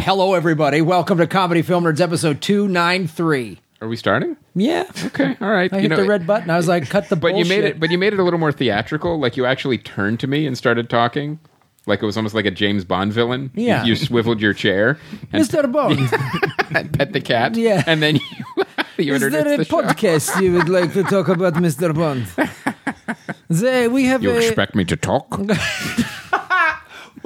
Hello, everybody. Welcome to Comedy Film Nerds episode 293. Are we starting? Yeah. Okay, all right. I You hit know, the red button. I was like, cut the But bullshit. you made it. But you made it a little more theatrical. Like you actually turned to me and started talking. Like it was almost like a James Bond villain. Yeah. You, swiveled your chair and, Mr. Bond, and pet the cat. Yeah. And then you, you is there a the podcast you would like to talk about Mr. Bond? They, we have You a... expect me to talk?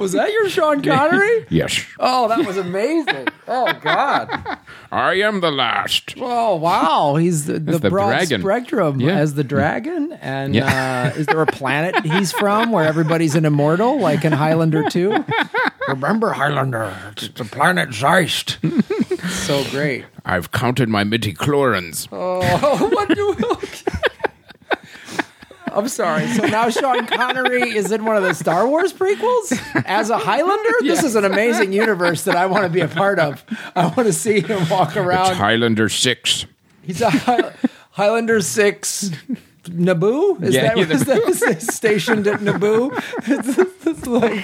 Was that your Sean Connery? yes. oh, that was amazing. Oh, God. I am the last. Oh, wow. He's the, the, the broad dragon. spectrum Yeah. as the dragon. And Yeah. uh, is there a planet he's from where everybody's an immortal, like in Highlander 2? Remember Highlander? It's the planet Zeist. so great. I've counted my midichlorians. Oh, what do I'm sorry. So now Sean Connery is in one of the Star Wars prequels as a Highlander? This is an amazing universe that I want to be a part of. I want to see him walk around. Highlander six. He's a High- Highlander 6 Naboo? Is Yeah, that, yeah, is that is stationed at Naboo? It's, it's like,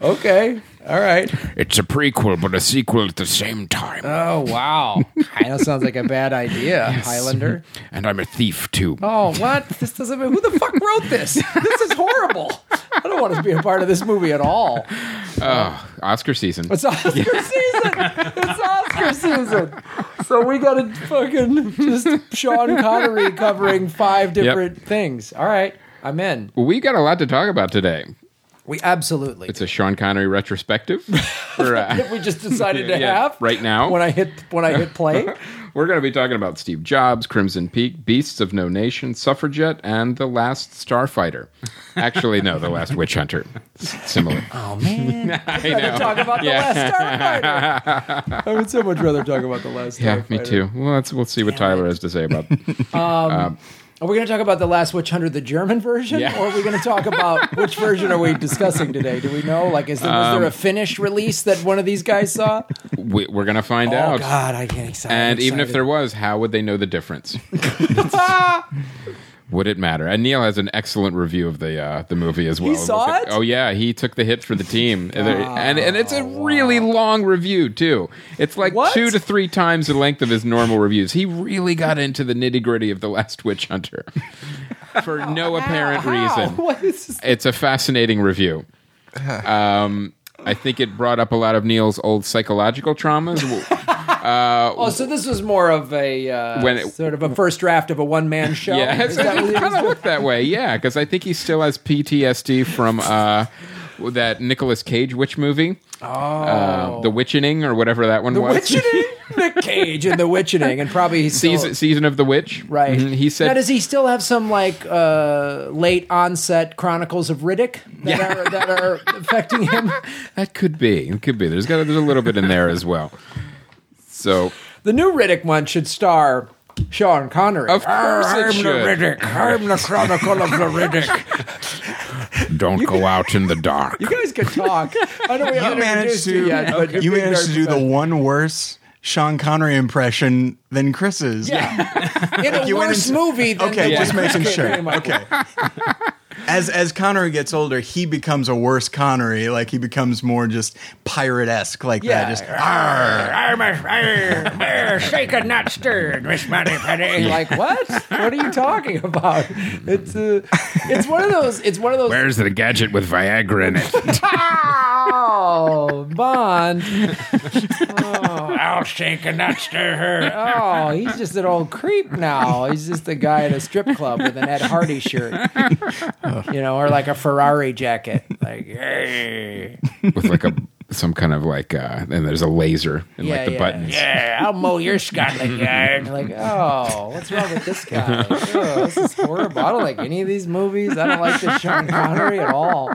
okay. All right. It's a prequel, but a sequel at the same time. Oh, wow. Kind of sounds like a bad idea, Highlander. and I'm a thief too. Oh, what? This doesn't. Mean, who the fuck wrote this? This is horrible. I don't want to be a part of this movie at all. Oh, Oscar season. It's Oscar season. It's Oscar season. So we got to fucking just Sean Connery covering five different things. All right, I'm in. We got a lot to talk about today. We absolutely. It's a Sean Connery retrospective. We're, uh, we just decided to Yeah, have right now. when I hit when I hit play. we're going to be talking about Steve Jobs, Crimson Peak, Beasts of No Nation, Suffragette, and The Last Starfighter. Actually, no, The Last Witch Hunter. S- Similar. Oh man, I I'd rather talk about the last Starfighter. I would so much rather talk about the last. Yeah, me too. Well, let's we'll see what Tyler has to say about. Are we going to talk about the last Witch Hunter, the German version, Yeah. or are we going to talk about which version are we discussing today? Do we know? Like, is there, was Um, there a Finnish release that one of these guys saw? we, we're going to find Oh out. God, I get excited. And I'm even if there was, how would they know the difference? would it matter? And Neil has an excellent review of the uh, the movie as well. He saw it? Oh yeah, he took the hit for the team, and, there- and and it's a really long review too. It's like What? two to three times the length of his normal reviews. He really got into the nitty gritty of the Last Witch Hunter for no apparent How? reason. What is this? It's a fascinating review. Um, I think it brought up a lot of Neil's old psychological traumas. Oh, so this was more of a uh, When it- sort of a first draft of a one man show. Yeah, Is that what it kind of looked that way. Yeah, because I think he still has PTSD from uh, that Nicolas Cage witch movie, Oh, uh, The Witchening or whatever that one was. the was. Witchening, Nick Cage and the Witchening, and probably still, season, season of the Witch. right. Mhm. He now, does he still have some like uh, late onset Chronicles of Riddick that, Yeah. are, that are affecting him? that could be. It could be. There's got there's a little bit in there as well. So The new Riddick one should star Sean Connery. Of course it I'm should. the Riddick. I'm the Chronicle of the Riddick. don't go out in the dark. You guys can talk. I know we you haven't managed introduced you to yet, but you're you being managed to very do the one worse Sean Connery impression than Chris's. Yeah. In a you went worse into- movie than Okay, the just one- making sure. very much. Okay. As as Connery gets older, he becomes a worse Connery. Like he becomes more just pirate esque like Yeah. that. Just I'm a arr, shaken, not stirred, Miss Moneypenny. Like what? What are you talking about? It's uh, it's one of those. It's one of those. Where's the gadget with Viagra in it? Oh, Bond. Oh, I'll shake and not stir her. Oh, he's just an old creep now. He's just a guy at a strip club with an Ed Hardy shirt, you know, or like a Ferrari jacket. Like, hey, with like a some kind of like uh and there's a laser and yeah, like the yeah. buttons. Yeah, I'll mow your Scotland yard. Like, oh, what's wrong with this guy? Oh, this is horrible. I don't like any of these movies. I don't like this Sean Connery at all.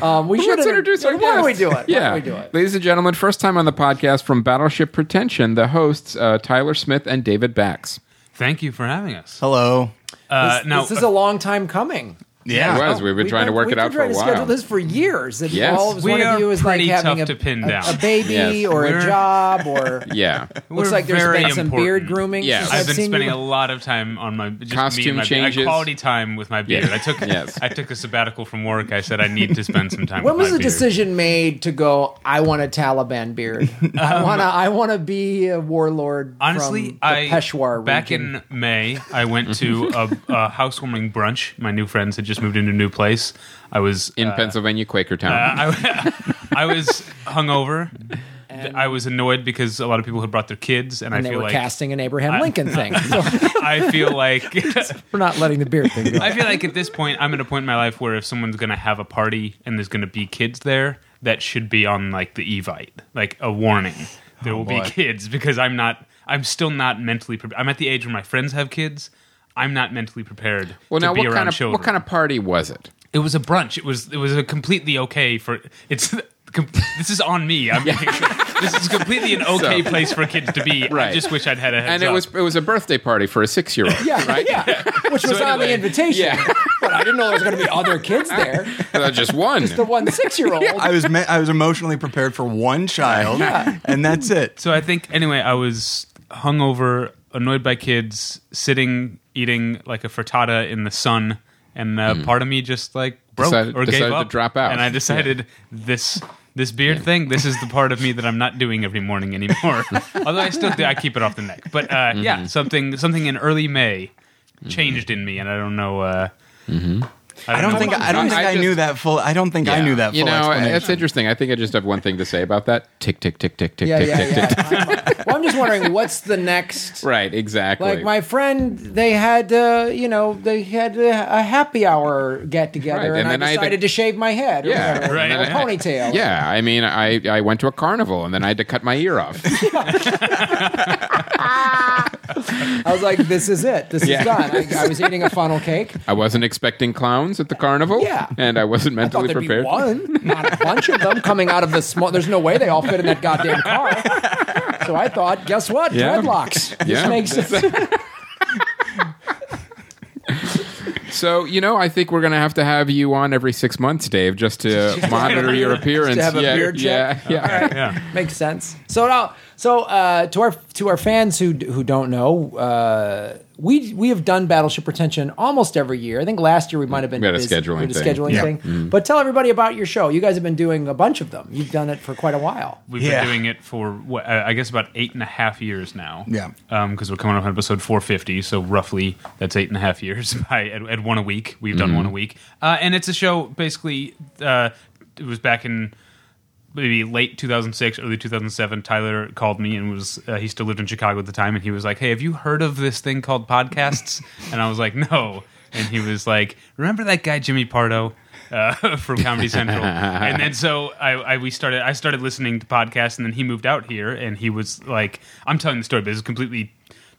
Um, we should Let's introduce our Why don't we do it? Yeah, Why don't we do it? ladies and gentlemen, first time on the podcast from Battleship Pretension, the hosts uh, Tyler Smith and David Bax. Thank you for having us. hello. Uh, This, now, this is a long time coming. Yeah. It was. Oh, we've been trying to work it out been for a while. We've been trying to schedule this for years. And Yes. all of We one are of you is like pretty having tough a, to pin a- down. a baby Yes. or We're- a job or Yeah. looks We're like there's very been some important. beard grooming. Yeah. since I've I've been seen spending you. a lot of time on my just me Costume and my changes. I quality time with my beard. Yeah. I took Yes. I took a sabbatical from work. I said I need to spend some time. When with was my the beard. decision made to go? I want a Taliban beard. I um, want to. I want to be a warlord. Honestly, from the I Peshawar back region. in May, I went to a, a housewarming brunch. My new friends had just moved into a new place. I was In uh, Pennsylvania, Quakertown. I, I was hungover. I was annoyed because a lot of people had brought their kids, and, and I they feel were like casting an Abraham Lincoln thing. So I feel like we're not letting the beard thing go. I feel like at this point, I'm at a point in my life where if someone's going to have a party and there's going to be kids there, that should be on like the Evite, like a warning. There will be kids because I'm not. I'm still not mentally prepared. I'm at the age where my friends have kids. I'm not mentally prepared well, to now be what around kind of children. what kind of party was it? It was a brunch. It was it was a completely okay for it's. com- This is on me. I'm making sure. This is completely an okay So- place for kids to be. I just wish I'd had a heads And it up. was it was a birthday party for a six year old. yeah, right. yeah. Which was on the invitation. Yeah. but I didn't know there was going to be other kids there. Uh, just one. Just the one six-year-old. I was me- I was emotionally prepared for one child, yeah. and that's it. So I think anyway, I was hungover, annoyed by kids, sitting eating like a frittata in the sun, and uh, part of me just like broke Mm-hmm. Decided- or gave decided to up, drop out. and I decided this. This beard thing, this is the part of me that I'm not doing every morning anymore. Although I still do, I keep it off the neck. But uh, Mm-hmm. yeah, something something in early May changed in me, and I don't know. Uh, I don't know think I don't think I I, knew that full. I don't think I knew that. Full You know, explanation. it's interesting. I think I just have one thing to say about that. Tick, tick, tick, tick, tick, Yeah, tick, yeah, tick, yeah. tick. I'm- well, I'm just wondering what's the next. Right, exactly. Like my friend, they had, uh, you know, they had a, a happy hour get together, Right, and, and then I I had to- decided to shave my head, Yeah, whatever, right. or a ponytail. yeah, I mean, I, I went to a carnival and then I had to cut my ear off. I was like, "This is it. This Yeah. is done." I, I was eating a funnel cake. I wasn't expecting clowns at the carnival. Yeah. and I wasn't I thought mentally there'd prepared. be one, not a bunch of them coming out of the small. There's no way they all fit in that goddamn car. So I thought, guess what? Yeah. Dreadlocks. This Yeah. makes sense. So you know, I think we're gonna have to have you on every six months, Dave, just to monitor your appearance. have a yeah, beard yeah, check? yeah. yeah. Makes sense. So now, so uh, to our to our fans who who don't know, uh, we we have done Battleship Pretension almost every year. I think last year we might have been We had a busy scheduling with a thing. scheduling Yeah. thing. But tell everybody about your show. You guys have been doing a bunch of them. You've done it for quite a while. We've Yeah. been doing it for what, uh, I guess about eight and a half years now. Yeah. because we're coming up on episode 450, so roughly that's eight and a half years. By at, at one a week, we've done one a week, uh, and it's a show. Basically, uh, it was back in maybe late 2006, early 2007. Tyler called me and was uh, he still lived in Chicago at the time, and he was like, "Hey, have you heard of this thing called podcasts?" and I was like, "No." And he was like, "Remember that guy Jimmy Pardo?" Uh, from Comedy Central, and then so I, I we started. I started listening to podcasts, and then he moved out here, and he was like, "I'm telling the story, but it's completely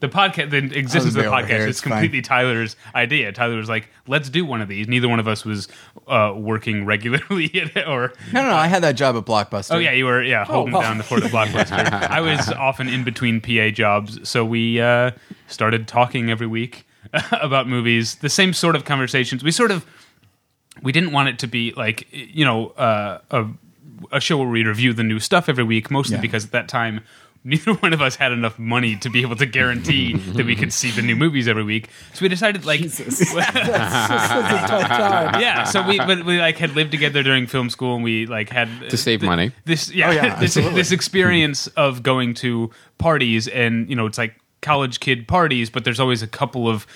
the podcast. The existence of the I'll be over podcast here, is it's fine. completely Tyler's idea. Tyler was like, "Let's do one of these." Neither one of us was uh, working regularly, or no, no, no. I had that job at Blockbuster. Oh yeah, you were yeah holding well. down the fort of Blockbuster. I was often in between PA jobs, so we uh, started talking every week about movies. The same sort of conversations. We sort of we didn't want it to be like you know uh, a a show where we review the new stuff every week, mostly Yeah. because at that time. Neither one of us had enough money to be able to guarantee that we could see the new movies every week. So we decided, like, Jesus. That's, that's a tough time. yeah. So we, but we like had lived together during film school, and we like had To save th- money. This, yeah, Oh, yeah, this this experience of going to parties, and you know, it's like college kid parties, but there's always a couple of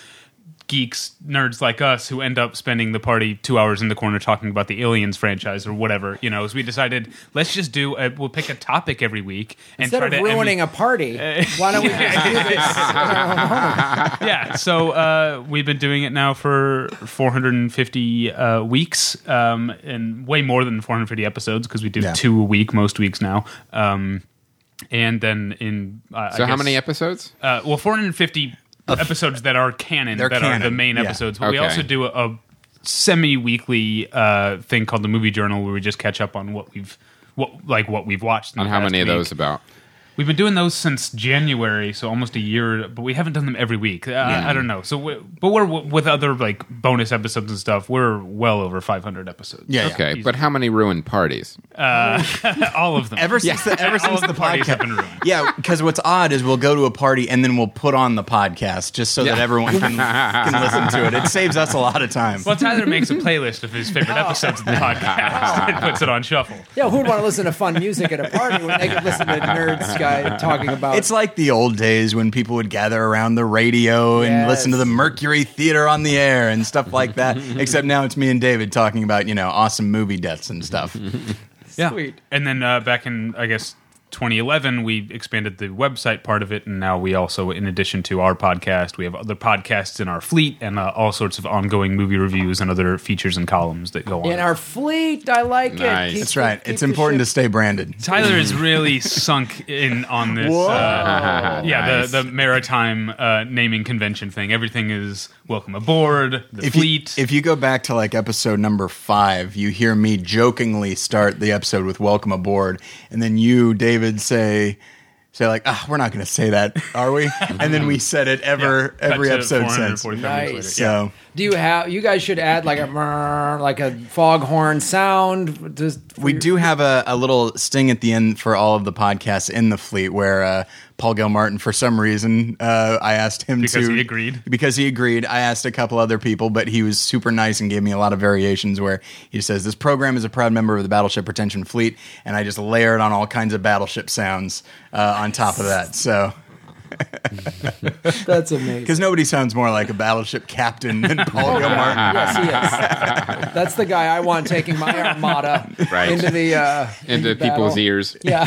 geeks, nerds like us who end up spending the party two hours in the corner talking about the Aliens franchise or whatever. You know, so we decided let's just do. A, we'll pick a topic every week and Instead try of to ruining a party, why don't we just do this? yeah, so uh, we've been doing it now for 450 uh, weeks, um, and way more than 450 episodes because we do Yeah. two a week most weeks now. Um, and then in uh, So I how many episodes? Uh, well, 450 episodes that are canon, They're that are the main yeah. episodes. But we Okay. also do a, a semi-weekly uh, thing called the Movie Journal, where we just catch up on what we've what like what we've watched. in On the how past many of week. those about? We've been doing those since January, so almost a year, but we haven't done them every week. Uh, I don't know. So, we, but we're with other like bonus episodes and stuff. We're well over 500 episodes. Yeah, yeah. Okay, but how many ruined parties? all of them. Ever since the, ever All since of the the parties podcast, have been ruined. yeah. Because what's odd is we'll go to a party and then we'll put on the podcast just so that everyone can, can listen to it. It saves us a lot of time. Well, Tyler makes a playlist of his favorite episodes of the podcast and puts it on shuffle. Yeah, who would want to listen to fun music at a party when they could listen to nerds guy talking about? It's like the old days when people would gather around the radio and Yes. listen to the Mercury Theater on the air and stuff like that. Except now it's me and David talking about you know awesome movie deaths and stuff. Yeah. Sweet. And then uh, back in, I guess, 2011, we expanded the website part of it. And now we also, in addition to our podcast, we have other podcasts in our fleet and uh, all sorts of ongoing movie reviews and other features and columns that go on. in our fleet. I like Nice. it. Keep That's right. keep It's the important to stay branded. Tyler is really sunk in on this. Uh, yeah, Nice. the, the maritime uh, naming convention thing. Everything is welcome aboard, the If you, fleet. if you go back to like episode number five, you hear me jokingly start the episode with "Welcome aboard," and then you, David, say. Say like, ah, we're not going to say that, are we? And then we said it ever Cut every episode since. Nice. minutes later. So Do you have? You guys should add like a like a foghorn sound. Just we your- do have a, a little sting at the end for all of the podcasts in the fleet where uh, Paul Gilmartin, for some reason, uh, I asked him to Because to he agreed? Because he agreed. I asked a couple other people, but he was super nice and gave me a lot of variations where he says this program is a proud member of the Battleship Pretension Fleet, and I just layered on all kinds of battleship sounds uh, on top of that. So That's amazing. because nobody sounds more like a battleship captain than Paul Gilmartin. yes, he is. That's the guy I want taking my armada Right. into the uh, Into people's ears. Yeah,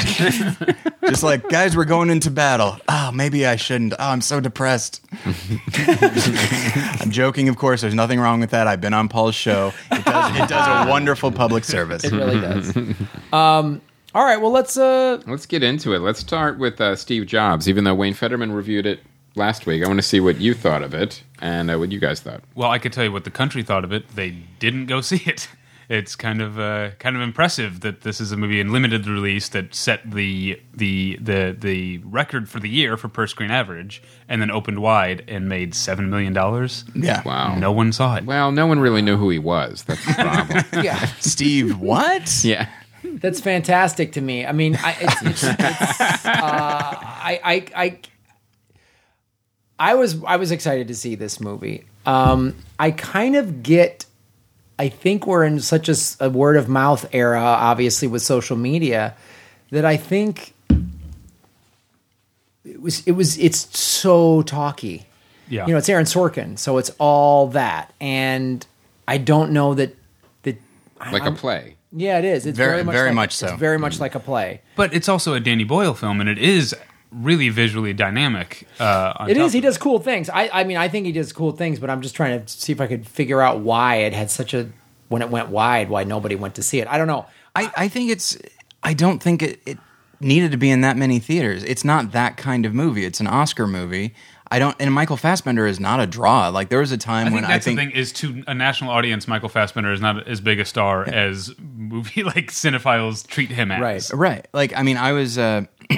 Just like guys, we're going into battle. Oh, maybe I shouldn't. Oh, I'm so depressed. I'm joking, of course. There's nothing wrong with that. I've been on Paul's show. It does, it does a wonderful public service. it really does. Um, all right, well let's. Uh, Let's get into it. Let's start with uh, Steve Jobs. Even though Wayne Fetterman reviewed it last week, I want to see what you thought of it and uh, what you guys thought. Well, I could tell you what the country thought of it. They didn't go see it. It's kind of uh, kind of impressive that this is a movie in limited release that set the the the the record for the year for per screen average, and then opened wide and made seven million dollars. Yeah. Wow. No one saw it. Well, no one really knew who he was. That's the problem. yeah, Steve, what? yeah. That's fantastic to me. I mean, I, it's, it's, it's, uh, I, I, I, I was I was excited to see this movie. Um, I kind of get. I think we're in such a word of mouth era, obviously with social media, that I think it was it was it's so talky. Yeah. You know, it's Aaron Sorkin, so it's all that, and I don't know that that Like a I'm- play. Yeah, it is. It's Very- very, much very like, much so. It's very much like a play. But it's also a Danny Boyle film, and it is really visually dynamic. Uh, on It. He of does cool things. I, I mean, I think he does cool things, but I'm just trying to see if I could figure out why it had such a when it went wide, why nobody went to see it. I don't know. I, I think it's. I don't think it, it needed to be in that many theaters. It's not that kind of movie. It's an Oscar movie. I don't. And Michael Fassbender is not a draw. Like there was a time I when think I that's think the thing is to a national audience, Michael Fassbender is not as big a star as movie like cinephiles treat him as. Right. Right. Like, I mean, I was, uh, uh,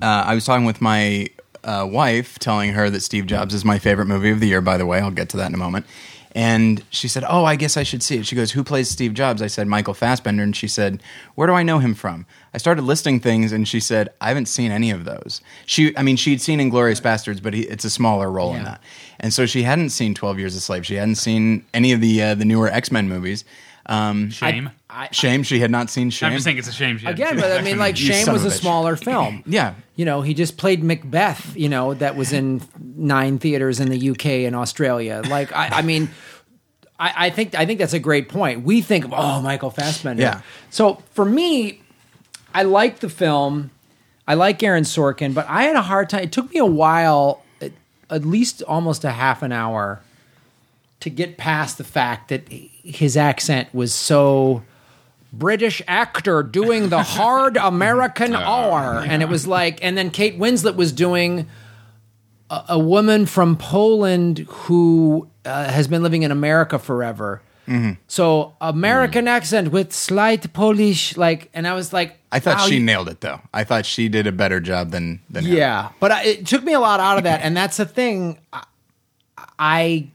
I was talking with my uh, wife, telling her that Steve Jobs is my favorite movie of the year. By the way, I'll get to that in a moment. And she said, "Oh, I guess I should see it." She goes, "Who plays Steve Jobs?" I said, "Michael Fassbender." And she said, "Where do I know him from?" I started listing things, and she said, "I haven't seen any of those." She, I mean, she'd seen *Inglourious Basterds*, but he, it's a smaller role in that, and so she hadn't seen *Twelve Years a Slave*. She hadn't seen any of the uh, the newer X Men movies. Um, Shame. I, Shame she had not seen Shame. I'm just saying it's a shame. she again, but I mean, like You Shame son was of a a bitch. smaller film. Yeah. You know, he just played Macbeth. You know, that was in nine theaters in the UK and Australia. Like, I, I mean. I, I think I think that's a great point. We think of oh Michael Fassbender. Yeah. So for me, I like the film. I like Aaron Sorkin, but I had a hard time. It took me a while, at, at least almost a half an hour, to get past the fact that his accent was so British actor doing the hard American R, and it was like, and then Kate Winslet was doing a, a woman from Poland who uh, has been living in America forever. So American accent with slight Polish, like, and I was like, I thought wow, she you- nailed it though. I thought she did a better job than than him. Yeah, but I, it took me a lot out of that, and that's the thing. I- I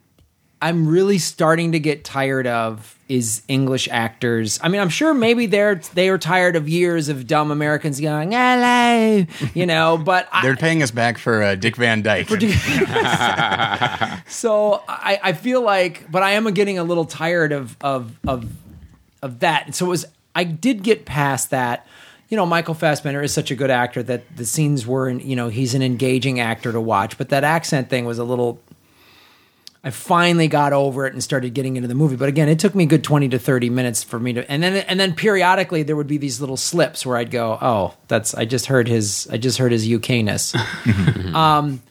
I'm really starting to get tired of is English actors. I mean, I'm sure maybe they're they are tired of years of dumb Americans going hello, you know. But They're paying us back for uh, Dick Van Dyke. so I, I feel like, but I am getting a little tired of of of of that. So it was I did get past that. You know, Michael Fassbender is such a good actor that the scenes were, you know, he's an engaging actor to watch. But that accent thing was a little. I finally got over it and started getting into the movie. But again, it took me a good twenty to thirty minutes for me to, and then and then periodically there would be these little slips where I'd go, "Oh, that's I just heard his I just heard his UKness." Um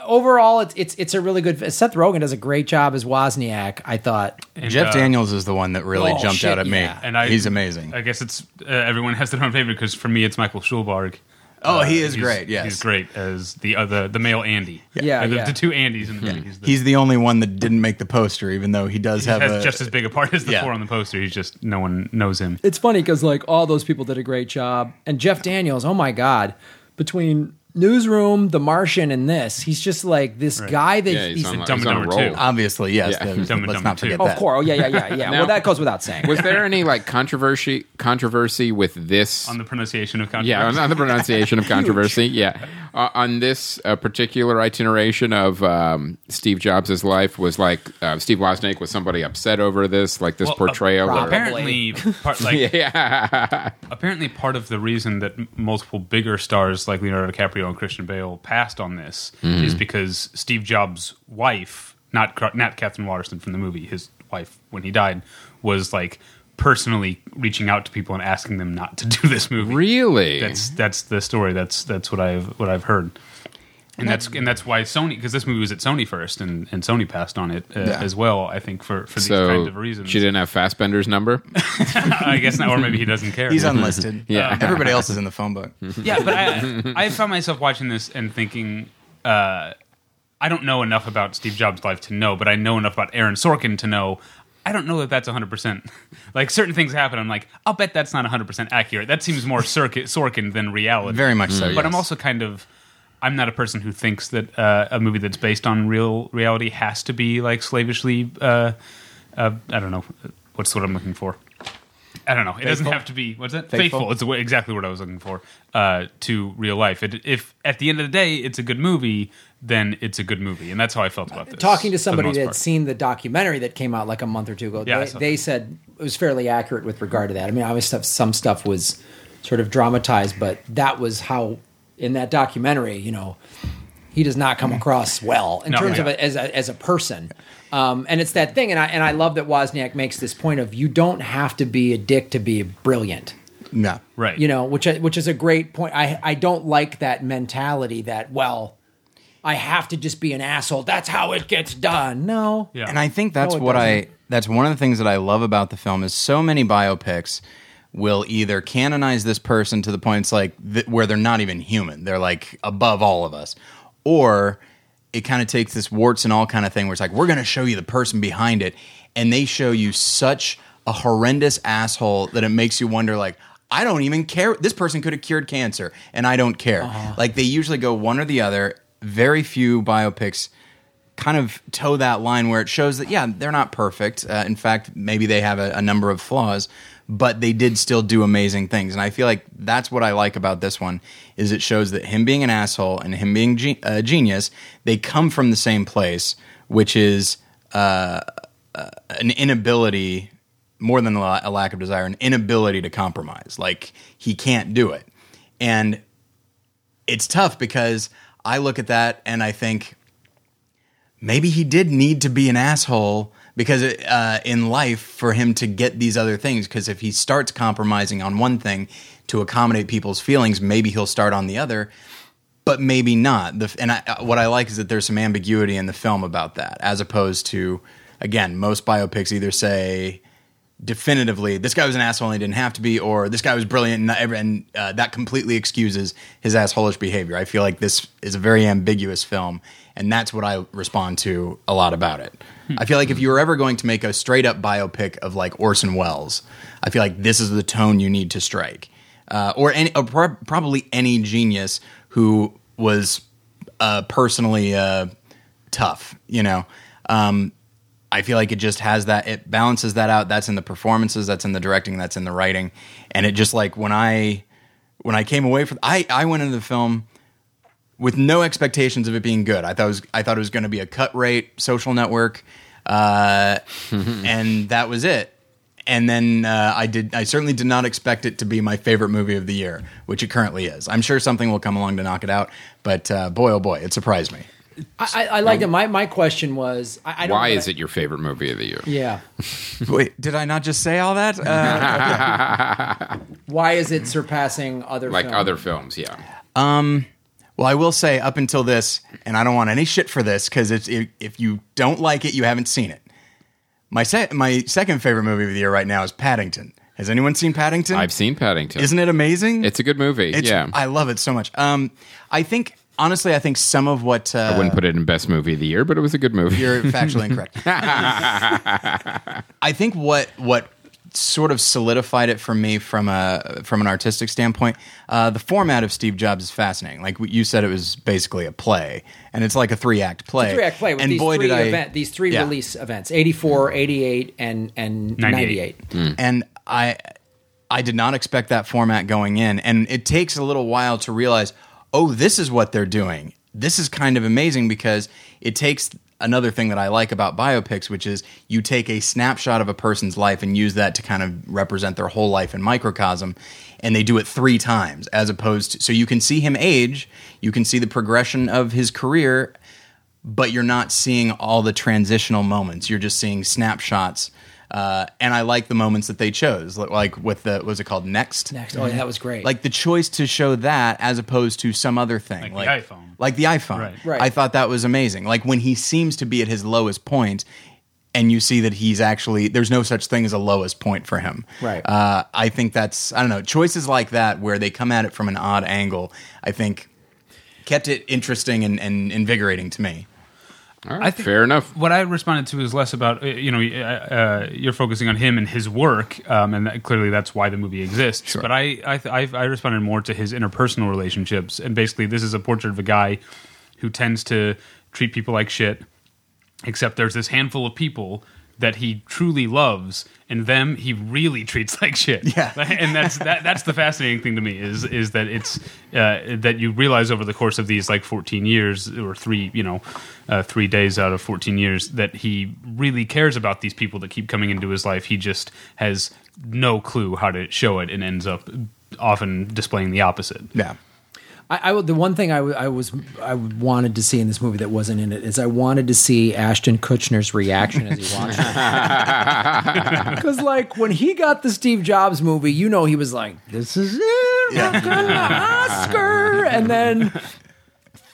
overall, it's it's it's a really good. Seth Rogen does a great job as Wozniak. I thought. And, Jeff uh, Daniels is the one that really Oh, jumped shit, out at me. yeah. and I, He's amazing. I guess it's uh, everyone has their own favorite because for me it's Michael Stuhlbarg. Oh, he is he's- great, yes. he's great as the other the male Andy. Yeah, Uh, the, yeah. the two Andys in the movie. He's, the, He's the only one that didn't make the poster, even though he does he have has a, just as big a part as the Yeah. four on the poster. He's just no one knows him. It's funny because like all those people did a great job, and Jeff Daniels. Oh my god, between Newsroom, The Martian, and this, he's just like this guy that Yeah, he's he's. on, Dumb he's and on a Dumber roll. too. obviously yes. Yeah. the- Dumb let's Dumber not forget too. Oh, that. of course. Oh yeah, yeah, yeah, yeah. Now- well, that goes without saying. Was there any like controversy controversy with this? On the pronunciation of controversy. yeah, on, on the pronunciation of controversy. Yeah, uh, on this uh, particular itineration of um, Steve Jobs' life was like uh, Steve Wozniak was somebody upset over this, like this Well, portrayal. or- Apparently, part, like, yeah, apparently part of the reason that multiple bigger stars like Leonardo DiCaprio and Christian Bale passed on this Mm-hmm. is because Steve Jobs' wife, not not Katherine Waterston from the movie, his wife when he died, was like personally reaching out to people and asking them not to do this movie. really. That's that's the story. That's that's what I've what I've heard. And that's and that's why Sony because this movie was at Sony first and, and Sony passed on it uh, Yeah. as well. I think for, for these so kinds of reasons. she didn't have Fassbender's number. I guess not, or maybe he doesn't care. He's unlisted. Yeah. everybody else is in the phone book. yeah, but I I found myself watching this and thinking, uh, I don't know enough about Steve Jobs' life to know, but I know enough about Aaron Sorkin to know. I don't know that that's 100%. Like, certain things happen. I'm like, I'll bet that's not 100% accurate. That seems more Sorkin, Sorkin than reality. Very much so. But I'm also kind of. I'm not a person who thinks that uh, a movie that's based on real reality has to be like slavishly. Uh, uh, I don't know. What's what I'm looking for? I don't know. It doesn't have to be. What's that? Faithful? Faithful. It's way- exactly what I was looking for. Uh, to real life. It, if at the end of the day it's a good movie, then it's a good movie, and that's how I felt about this. Talking to somebody that had seen the documentary that came out like a month or two ago, Yeah, they, they said it was fairly accurate with regard to that. I mean, obviously some stuff was sort of dramatized, but that was how in that documentary, you know, he does not come across well in No, terms of yeah. it as a, as a person. Um, and it's that thing, and I and I love that Wozniak makes this point of you don't have to be a dick to be brilliant no. right. you know which which is a great point i i don't like that mentality that well i have to just be an asshole that's how it gets done no Yeah. And I think that's No, what I doesn't. that's one of the things that I love about the film is so many biopics will either canonize this person to the points like th- where they're not even human. They're like above all of us. Or it kind of takes this warts and all kind of thing where it's like we're going to show you the person behind it and they show you such a horrendous asshole that it makes you wonder like I don't even care. This person could have cured cancer and I don't care. Like they usually go one or the other. Very few biopics kind of toe that line where it shows that yeah they're not perfect uh, in fact maybe they have a, a number of flaws but they did still do amazing things. And i feel like that's what i like about this one is it shows that him being an asshole and him being ge- a genius they come from the same place which is uh, uh, an inability more than a lack of desire an inability to compromise. Like he can't do it. And it's tough because i look at that and i think maybe he did need to be an asshole because uh, in life for him to get these other things because if he starts compromising on one thing to accommodate people's feelings maybe he'll start on the other but maybe not the, and I, uh, what i like is that there's some ambiguity in the film about that as opposed to again most biopics either say definitively this guy was an asshole and he didn't have to be, or this guy was brilliant and, and uh, that completely excuses his assholish behavior. I feel like this is a very ambiguous film, and that's what I respond to a lot about it. I feel like if you were ever going to make a straight up biopic of like Orson Welles, I feel like this is the tone you need to strike, uh, or any, or prob- probably any genius who was uh, personally uh, tough. You know, um, I feel like it just has that. It balances that out. That's in the performances. That's in the directing. That's in the writing. And it just like when I when I came away from I I went into the film with no expectations of it being good. I thought it was I thought it was going to be a cut rate social network, uh, and that was it. And then uh, I did. I certainly did not expect it to be my favorite movie of the year, which it currently is. I'm sure something will come along to knock it out, but uh, boy, oh boy, it surprised me. I, I, I like it. My my question was, I, I don't Why know is it your favorite movie of the year? Yeah. Wait, did I not just say all that? Uh, Why is it surpassing other Like films? other films, yeah. Well, I will say up until this, and I don't want any shit for this because it's if, if you don't like it, you haven't seen it. My se- my second favorite movie of the year right now is Paddington. Has anyone seen Paddington? I've seen Paddington. Isn't it amazing? It's a good movie. It's- yeah. I love it so much. Um, I think honestly, I think some of what uh, I wouldn't put it in best movie of the year, but it was a good movie. You're factually incorrect. I think what what sort of solidified it for me from a from an artistic standpoint, uh, the format of Steve Jobs is fascinating. Like you said, it was basically a play, and it's like a three act play. three act play with and these boy, three did I, these three Yeah. release events 84 88 and and 98. 98, and I I did not expect that format going in, and it takes a little while to realize, oh, this is what they're doing. This is kind of amazing because it takes another thing that I like about biopics, which is you take a snapshot of a person's life and use that to kind of represent their whole life in microcosm, and they do it three times as opposed to so you can see him age, you can see the progression of his career, but you're not seeing all the transitional moments. You're just seeing snapshots. Uh, and I like the moments that they chose, like with the what was it called next? next oh yeah that was great Like the choice to show that as opposed to some other thing, Like the iPhone. like the iPhone. Right. Right. I thought that was amazing. Like when he seems to be at his lowest point, and you see that he's actually there's no such thing as a lowest point for him. Right. Uh, I think that's I don't know choices like that where they come at it from an odd angle. I think kept it interesting and, and invigorating to me. All right, I think- fair enough. What I responded to is less about uh, you know uh, uh, you're focusing on him and his work, um, and that, clearly that's why the movie exists. Sure. But I I, th- I I responded more to his interpersonal relationships, and basically this is a portrait of a guy who tends to treat people like shit. Except there's this handful of people that he truly loves, and them he really treats like shit. Yeah. and that's that, that's the fascinating thing to me is is that it's uh, that you realize over the course of these like 14 years or three you know uh, three days out of 14 years that he really cares about these people that keep coming into his life. He just has no clue how to show it and ends up often displaying the opposite. Yeah. I, I the one thing I, w- I was I wanted to see in this movie that wasn't in it is I wanted to see Ashton Kutcher's reaction as he watched it. Because like when he got the Steve Jobs movie, you know he was like, "This is it, we're gonna Oscar," and then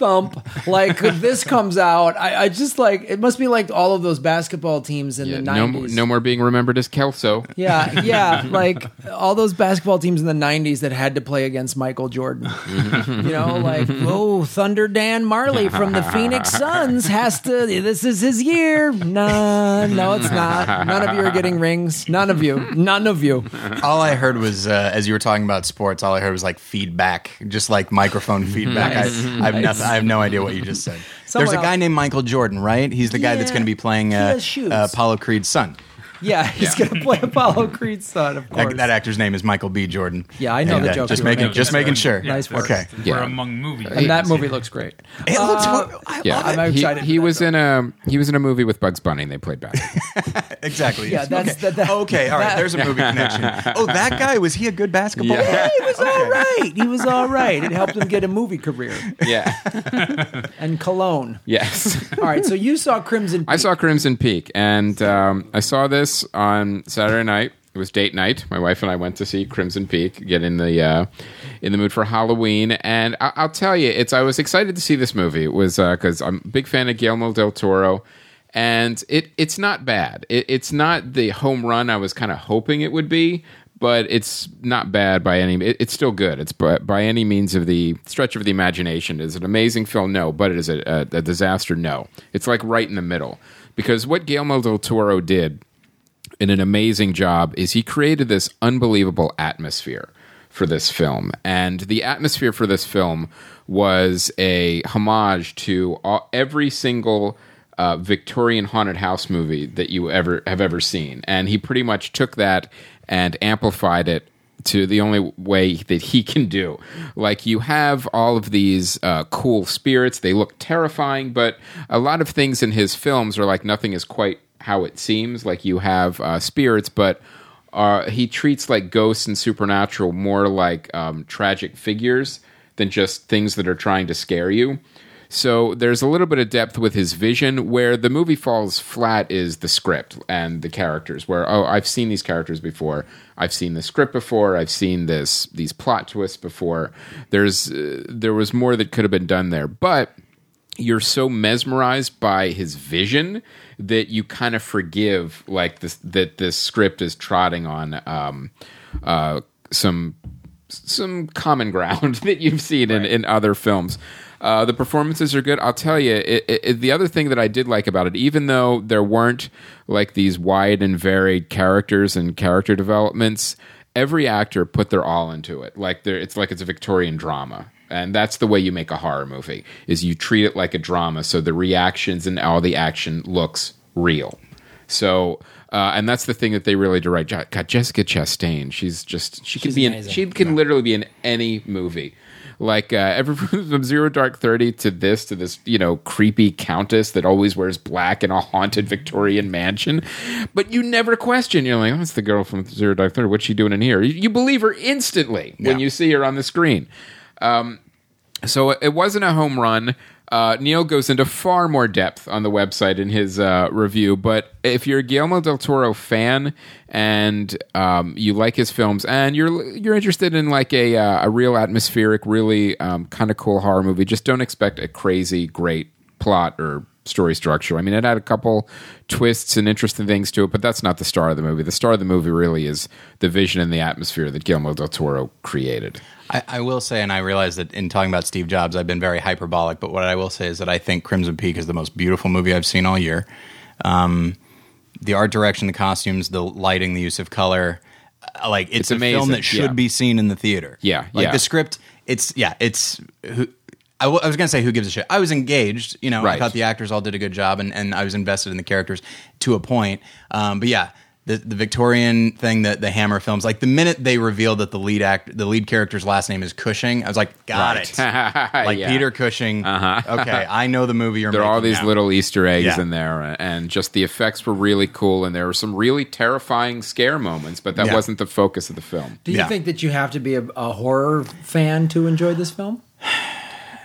thump. Like this comes out, I, I just like it must be like all of those basketball teams in Yeah, the nineties. no more being remembered as Kelso. Yeah, yeah, like all those basketball teams in the '90s that had to play against Michael Jordan. you know, like oh, Thunder Dan Majerle from the Phoenix Suns has to. This is his year. No, no, it's not. None of you are getting rings. None of you. None of you. All I heard was, uh, as you were talking about sports, all I heard was like feedback, just like microphone feedback. Nice. I, I have nothing. I have no idea what you just said. Someone There's a guy named Michael Jordan, right? He's the guy that's Yeah. going to be playing He uh, has shoes. uh, Apollo Creed's son. Yeah, he's Yeah. gonna play Apollo Creed's son, of course. That, that actor's name is Michael B. Jordan. Yeah, I know And, the uh, joke Just making, making. just making sure. Nice work. Okay. We're Yeah. among movies. and that movie looks great. It looks. Uh, I Yeah, love it. I'm excited he for that, was though. in a he was in a movie with Bugs Bunny. and They played basketball. Exactly. Yeah, that's- okay. that- that- okay. All right. that- There's a movie connection. Oh, that guy was he a good basketball Yeah. player? He was all right. He was all right. It helped him get a movie career yeah. and cologne. yes. All right, so you saw Crimson. I saw Crimson Peak, and um, I saw this on Saturday night. It was date night. My wife and I went to see Crimson Peak, get in the uh, in the mood for Halloween. And I- I'll tell you, it's I was excited to see this movie. It was because I'm a big fan of Guillermo del Toro, and it it's not bad. It, it's not the home run I was kind of hoping it would be, but it's not bad by any. It, it's still good. It's by, by any means of the stretch of the imagination. Is it an amazing film? No, but it is a, a, a disaster. No, it's like right in the middle because what Guillermo del Toro did in an amazing job is he created this unbelievable atmosphere for this film. And the atmosphere for this film was a homage to all, every single uh, Victorian haunted house movie that you ever have ever seen. And he pretty much took that and amplified it to the only way that he can do. Like you have all of these uh, cool spirits, they look terrifying, but a lot of things in his films are like nothing is quite how it seems. Like you have uh, spirits, but uh, he treats like ghosts and supernatural more like um, tragic figures than just things that are trying to scare you. So there's a little bit of depth with his vision. Where the movie falls flat is the script and the characters. Where oh, I've seen these characters before. I've seen the script before. I've seen this these plot twists before. There's uh, there was more that could have been done there, but you're so mesmerized by his vision that you kind of forgive like this that this script is trotting on um, uh, some some common ground that you've seen in, in other films. Uh, the performances are good. I'll tell you, it, it, the other thing that I did like about it, even though there weren't like these wide and varied characters and character developments, every actor put their all into it. Like it's like it's a Victorian drama and that's the way you make a horror movie is you treat it like a drama so the reactions and all the action looks real. So uh, and that's the thing that they really direct. God, jessica chastain she's just she can She's be in she can literally be in any movie. Like uh, every from zero dark 30 to this to this you know creepy countess that always wears black in a haunted victorian mansion. But you never question you're like oh it's the girl from zero dark 30 what's she doing in here? You, you believe her instantly when Yeah. you see her on the screen so it wasn't a home run. Uh, Neil goes into far more depth on the website in his uh, review. But if you're a Guillermo del Toro fan and um, you like his films, and you're you're interested in like a uh, a real atmospheric, really um, kind of cool horror movie, just don't expect a crazy great plot or story structure. I mean, it had a couple twists and interesting things to it, but that's not the star of the movie. The star of the movie really is the vision and the atmosphere that Guillermo del Toro created. I, I will say, and I realize that in talking about Steve Jobs, I've been very hyperbolic. But what I will say is that I think Crimson Peak is the most beautiful movie I've seen all year. Um, the art direction, the costumes, the lighting, the use of color, uh, like it's, It's a film that should yeah. be seen in the theater. Yeah, like yeah. the script. It's yeah, it's. Who, I, w- I was gonna say who gives a shit. I was engaged. You know, I thought the actors all did a good job, and, and I was invested in the characters to a point. Um, but yeah, the the Victorian thing that the Hammer films, like the minute they revealed that the lead act, the lead character's last name is Cushing, I was like, got Right. it. like Yeah. Peter Cushing. Uh-huh. okay, I know the movie you're there are all these now. little Easter eggs Yeah. in there, and just the effects were really cool, and there were some really terrifying scare moments, but that Yeah. wasn't the focus of the film. Do you Yeah. think that you have to be a, a horror fan to enjoy this film?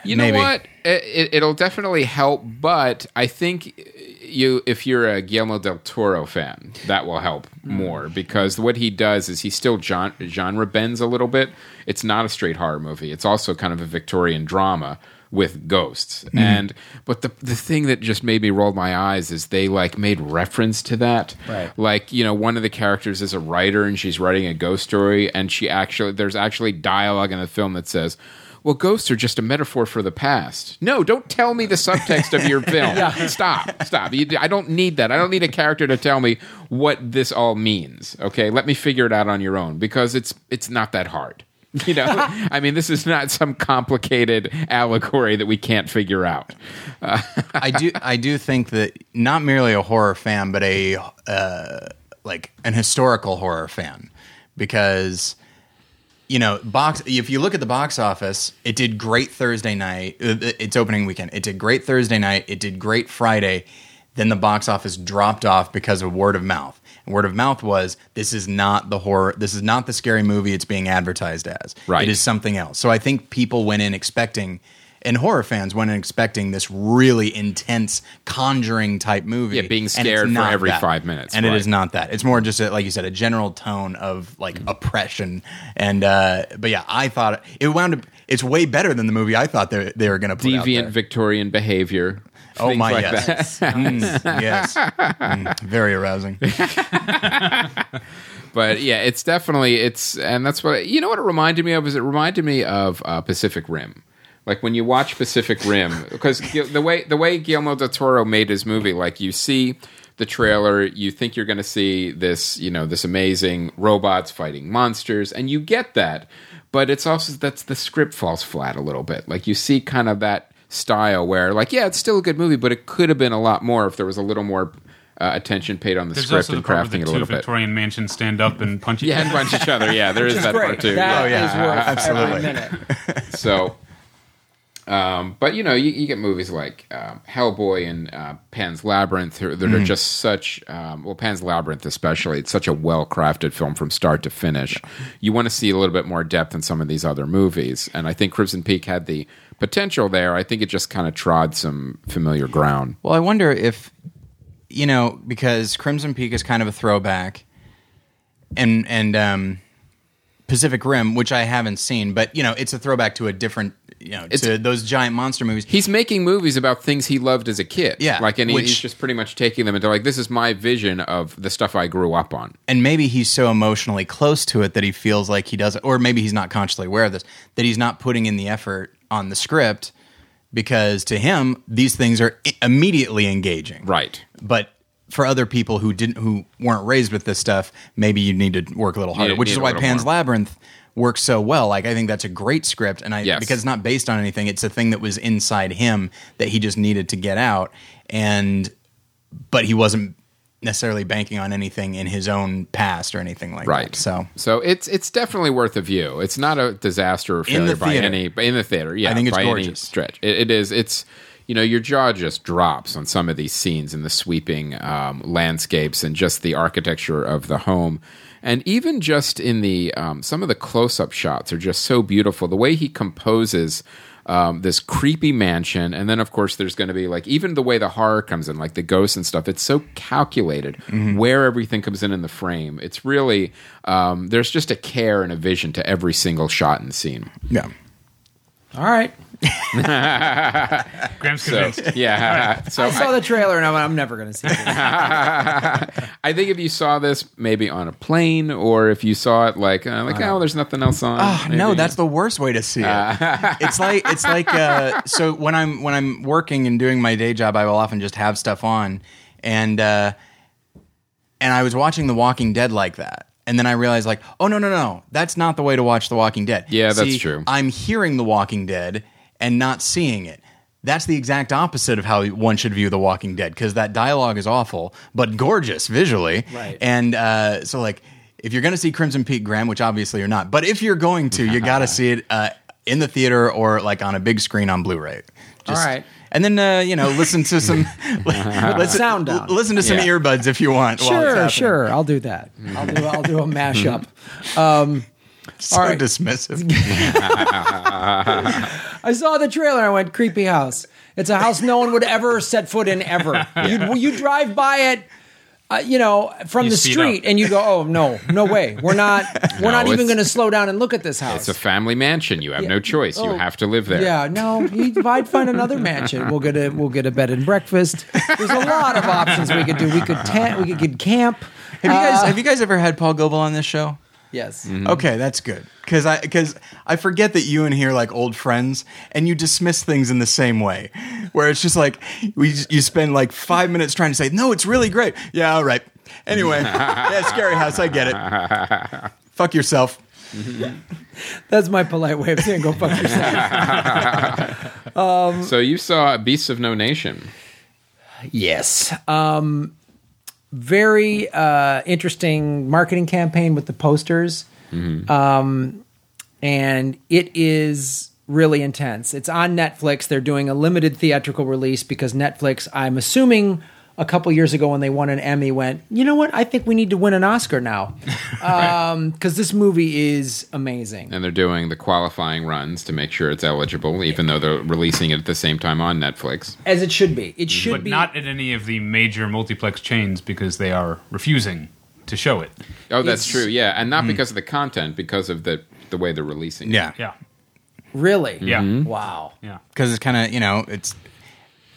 You Maybe. know what? It, it, it'll definitely help, but I think you, if you're a Guillermo del Toro fan, that will help hmm. more because what he does is he still genre bends a little bit. It's not a straight horror movie. It's also kind of a Victorian drama with ghosts. Hmm. And but the the thing that just made me roll my eyes is they like made reference to that. Right. Like, you know, one of the characters is a writer and she's writing a ghost story and she actually there's actually dialogue in the film that says well, ghosts are just a metaphor for the past. No, don't tell me the subtext of your film. Stop, stop. You, I don't need that. I don't need a character to tell me what this all means. Okay, let me figure it out on your own because it's it's not that hard. You know, I mean, this is not some complicated allegory that we can't figure out. I do I do think that not merely a horror fan, but a uh, like an historical horror fan, because you know box. If you look at the box office, it did great Thursday night. uh, Its opening weekend, it did great Thursday night. It did great Friday. Then the box office dropped off because of word of mouth. And word of mouth was this is not the horror. This is not the scary movie it's being advertised as. Right. It is something else. So I think people went in expecting, and horror fans went in expecting this really intense conjuring type movie. Yeah, being scared for every that. five minutes, And it right. is not that. It's more just a, like you said, a general tone of like Mm-hmm. oppression. And uh, but yeah, I thought it wound up. it's way better than the movie I thought they they were going to put out Deviant. Victorian behavior. Oh my like yes. Mm, yes, Mm, very arousing. but yeah, it's definitely it's, and that's what you know. What it reminded me of is it reminded me of uh, Pacific Rim. Like when you watch Pacific Rim, because the way the way Guillermo del Toro made his movie, like you see the trailer, you think you're going to see this, you know, this amazing robots fighting monsters, and you get that, but it's also that's the script falls flat a little bit. Like you see kind of that style where, like, yeah, it's still a good movie, but it could have been a lot more if there was a little more uh, attention paid on the There's script also the and part where crafting the it a two little bit. Victorian mansions stand up and punch each Yeah, and punch each other. Yeah, there is that part too. That yeah. is Oh, yeah, absolutely. every minute. So, um, but you know, you, you get movies like um, Hellboy and uh, Pan's Labyrinth that are just such. Um, well, Pan's Labyrinth especially, it's such a well crafted film from start to finish. You want to see a little bit more depth in some of these other movies, and I think Crimson Peak had the potential there. I think it just kind of trod some familiar ground. Well, I wonder if you know because Crimson Peak is kind of a throwback, and and um, Pacific Rim, which I haven't seen, but you know it's a throwback to a different you know It's- to those giant monster movies. He's making movies about things he loved as a kid. Yeah, like, and which- he's just pretty much taking them into like this is my vision of the stuff I grew up on. and maybe he's so emotionally close to it that he feels like he doesn't, or maybe he's not consciously aware of this, that he's not putting in the effort on the script because to him these things are immediately engaging. Right. But for other people who didn't, who weren't raised with this stuff, maybe you need to work a little harder. Which is why Pan's more. Labyrinth works so well. Like I think that's a great script, and I Yes. because it's not based on anything. It's a thing that was inside him that he just needed to get out, and but he wasn't necessarily banking on anything in his own past or anything like right that. So so it's it's definitely worth a view it's not a disaster or In the failure by any in the theater yeah I think it's gorgeous. stretch it, it is it's you know your jaw just drops on some of these scenes and the sweeping um, landscapes and just the architecture of the home and even just in the um, some of the close-up shots are just so beautiful the way he composes um, this creepy mansion, and then of course there's going to be like even the way the horror comes in, like the ghosts and stuff. It's so calculated where everything comes in in the frame. It's really um, there's just a care and a vision to every single shot and scene. yeah, All right. Graham's So convinced. yeah, so I saw I, the trailer and I'm, I'm never going to see it. I think if you saw this maybe on a plane, or if you saw it like uh, like oh, there's nothing else on. Oh, no, that's the worst way to see it. it's like it's like uh, so when I'm when I'm working and doing my day job, I will often just have stuff on, and uh, and I was watching The Walking Dead like that. And then I realized, like, oh no, no, no, that's not the way to watch The Walking Dead. Yeah, that's true. I'm hearing The Walking Dead and not seeing it. That's the exact opposite of how one should view The Walking Dead because that dialogue is awful, but gorgeous visually. Right. And uh, so, like, if you're going to see Crimson Peak, Graham, which obviously you're not, but if you're going to, you got to see it uh, in the theater or like on a big screen on Blu-ray. Just, All right. And then uh, you know, listen to some listen, sound down. listen to some Yeah. earbuds if you want. Sure, sure. I'll do that. I'll do. I'll do a mashup. Um, So All right. dismissive. I saw the trailer. I went creepy house. It's a house no one would ever set foot in ever. You you drive by it. Uh, you know, from You the speed street, up. and you go, "Oh no, no way! We're not, we're not even it's- going to slow down and look at this house." It's a family mansion. You have no choice. You Oh. have to live there. Yeah, no, you- I'd find another mansion. We'll get a we'll get a bed and breakfast. There's a lot of options we could do. We could tent. We could get camp. Have you guys Uh, have you guys ever had Paul Goebel on this show? Yes. Okay, that's good. Because I because I forget that you and he are like old friends, and you dismiss things in the same way, where it's just like we you spend like five minutes trying to say no, it's really great. Yeah, all right. Anyway, yeah, scary house. I get it. Fuck yourself. That's my polite way of saying go fuck yourself. So you saw Beasts of No Nation. yes. Um, very uh, interesting marketing campaign with the posters. Um, and it is really intense. It's on Netflix. They're doing a limited theatrical release because Netflix, I'm assuming a couple years ago when they won an Emmy, went, you know what? I think we need to win an Oscar now. Because this movie is amazing. and they're doing the qualifying runs to make sure it's eligible, even though they're releasing it at the same time on Netflix. As it should be. It should but be. not at any of the major multiplex chains because they are refusing to show it. Oh, that's It's- true. Yeah, and not because of the content, because of the the way they're releasing. it. Yeah. Yeah. Really? Yeah. Mm-hmm. Wow. Yeah. because it's kind of you know it's.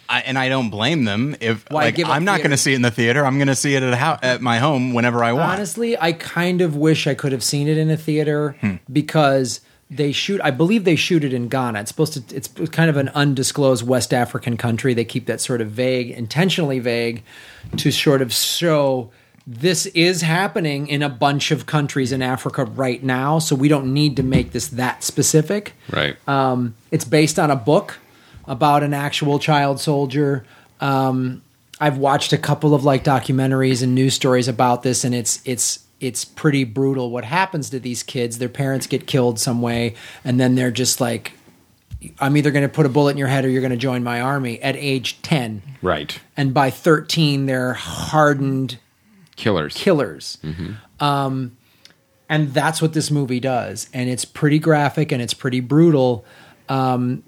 I, and I don't blame them if Why like give I'm not going to see it in the theater. I'm going to see it at a hou- at my home whenever I want. Honestly, I kind of wish I could have seen it in a theater Hmm. because they shoot. I believe they shoot it in Ghana. It's supposed to. It's kind of an undisclosed West African country. They keep that sort of vague, intentionally vague, to sort of show this is happening in a bunch of countries in Africa right now. So we don't need to make this that specific. Right. Um, it's based on a book about an actual child soldier. Um, I've watched a couple of like documentaries and news stories about this, and it's it's it's pretty brutal what happens to these kids. Their parents get killed some way, and then they're just like, "I'm either going to put a bullet in your head or you're going to join my army." At age ten, right. and by thirteen, they're hardened Killers. killers. Um, and that's what this movie does. And it's pretty graphic and it's pretty brutal. Um,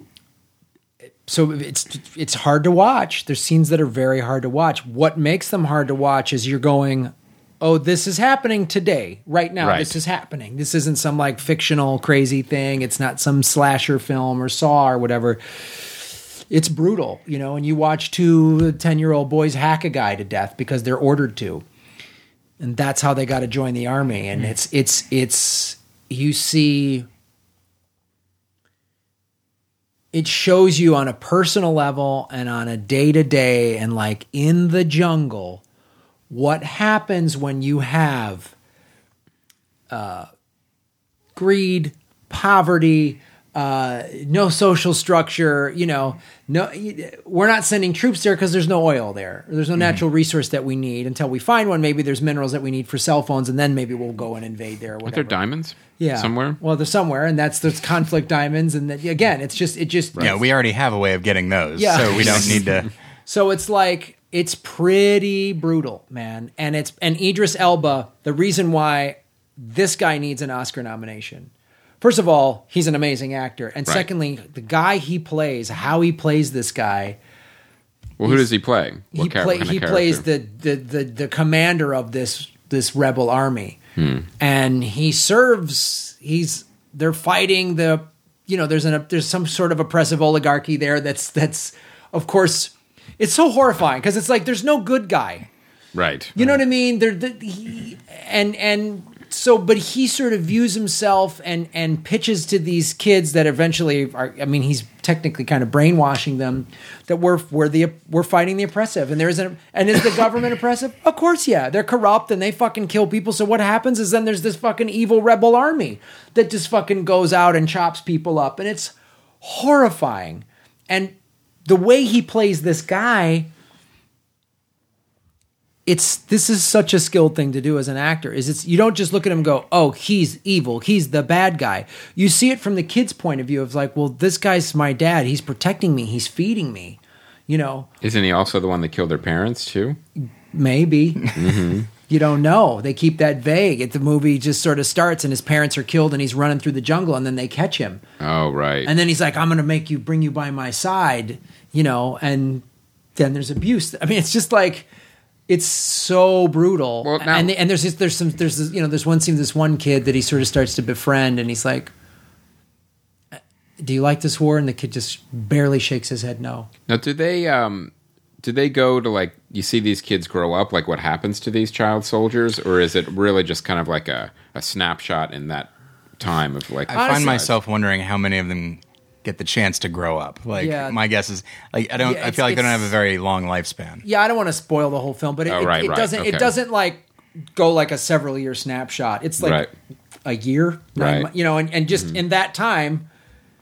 so it's it's hard to watch. There's scenes that are very hard to watch. What makes them hard to watch is you're going, "Oh, this is happening today, right now. Right. This is happening. This isn't some like fictional crazy thing. It's not some slasher film or Saw or whatever." It's brutal, you know, and you watch two 10 year old boys hack a guy to death because they're ordered to and that's how they got to join the army and mm. it's it's it's you see it shows you on a personal level and on a day to day and like in the jungle what happens when you have uh, greed, poverty, uh, no social structure. You know, no, we're not sending troops there because there's no oil there. There's no natural resource that we need until we find one. Maybe there's minerals that we need for cell phones, and then maybe we'll go and invade there. Or Aren't there diamonds? Yeah, Somewhere? Well, they're somewhere, and that's there's conflict diamonds, and that, again, it's just it just Yeah, we already have a way of getting those, Yeah. so we don't need to. So it's like it's pretty brutal, man. And it's and Idris Elba, the reason why this guy needs an Oscar nomination. First of all, he's an amazing actor. And Right. secondly, the guy he plays, how he plays this guy, Well, who does he play? he char- play, he plays the, the the the commander of this this rebel army, Hmm. and he serves. He's they're fighting the you know there's an there's some sort of oppressive oligarchy there that's that's of course it's so horrifying because it's like there's no good guy. Right. You know what I mean? There, the, he, and and so, but he sort of views himself and and pitches to these kids that eventually are. I mean, he's technically kind of brainwashing them that we're we're the we're fighting the oppressive, and there isn't and is the government oppressive? Of course, yeah, they're corrupt and they fucking kill people. So what happens is then there's this fucking evil rebel army that just fucking goes out and chops people up, and it's horrifying. And the way he plays this guy it's this is such a skilled thing to do as an actor is it's you don't just look at him and go oh he's evil. He's the bad guy. You see it from the kid's point of view of like well this guy's my dad. He's protecting me. He's feeding me. You know? Isn't he also the one that killed their parents too? maybe. Mm-hmm. You don't know. They keep that vague. It, the movie just sort of starts and his parents are killed and he's running through the jungle and then they catch him. Oh, right. and then he's like i'm gonna make you bring you by my side you know and then there's abuse. I mean it's just like it's so brutal Well, now- and and there's this, there's some there's this, you know there's one scene this one kid that he sort of starts to befriend and he's like do you like this war and the kid just barely shakes his head no now, do they um, do they go to like you see these kids grow up? Like what happens to these child soldiers, or is it really just kind of like a, a snapshot in that time of like? I find myself wondering how many of them get the chance to grow up. Like Yeah. my guess is, like I don't. Yeah, I feel like they don't have a very long lifespan. yeah i don't want to spoil the whole film but it, Oh, right, it right, doesn't okay. it doesn't like go like a several year snapshot it's like Right. a year nine Right. mon- you know and, and just in that time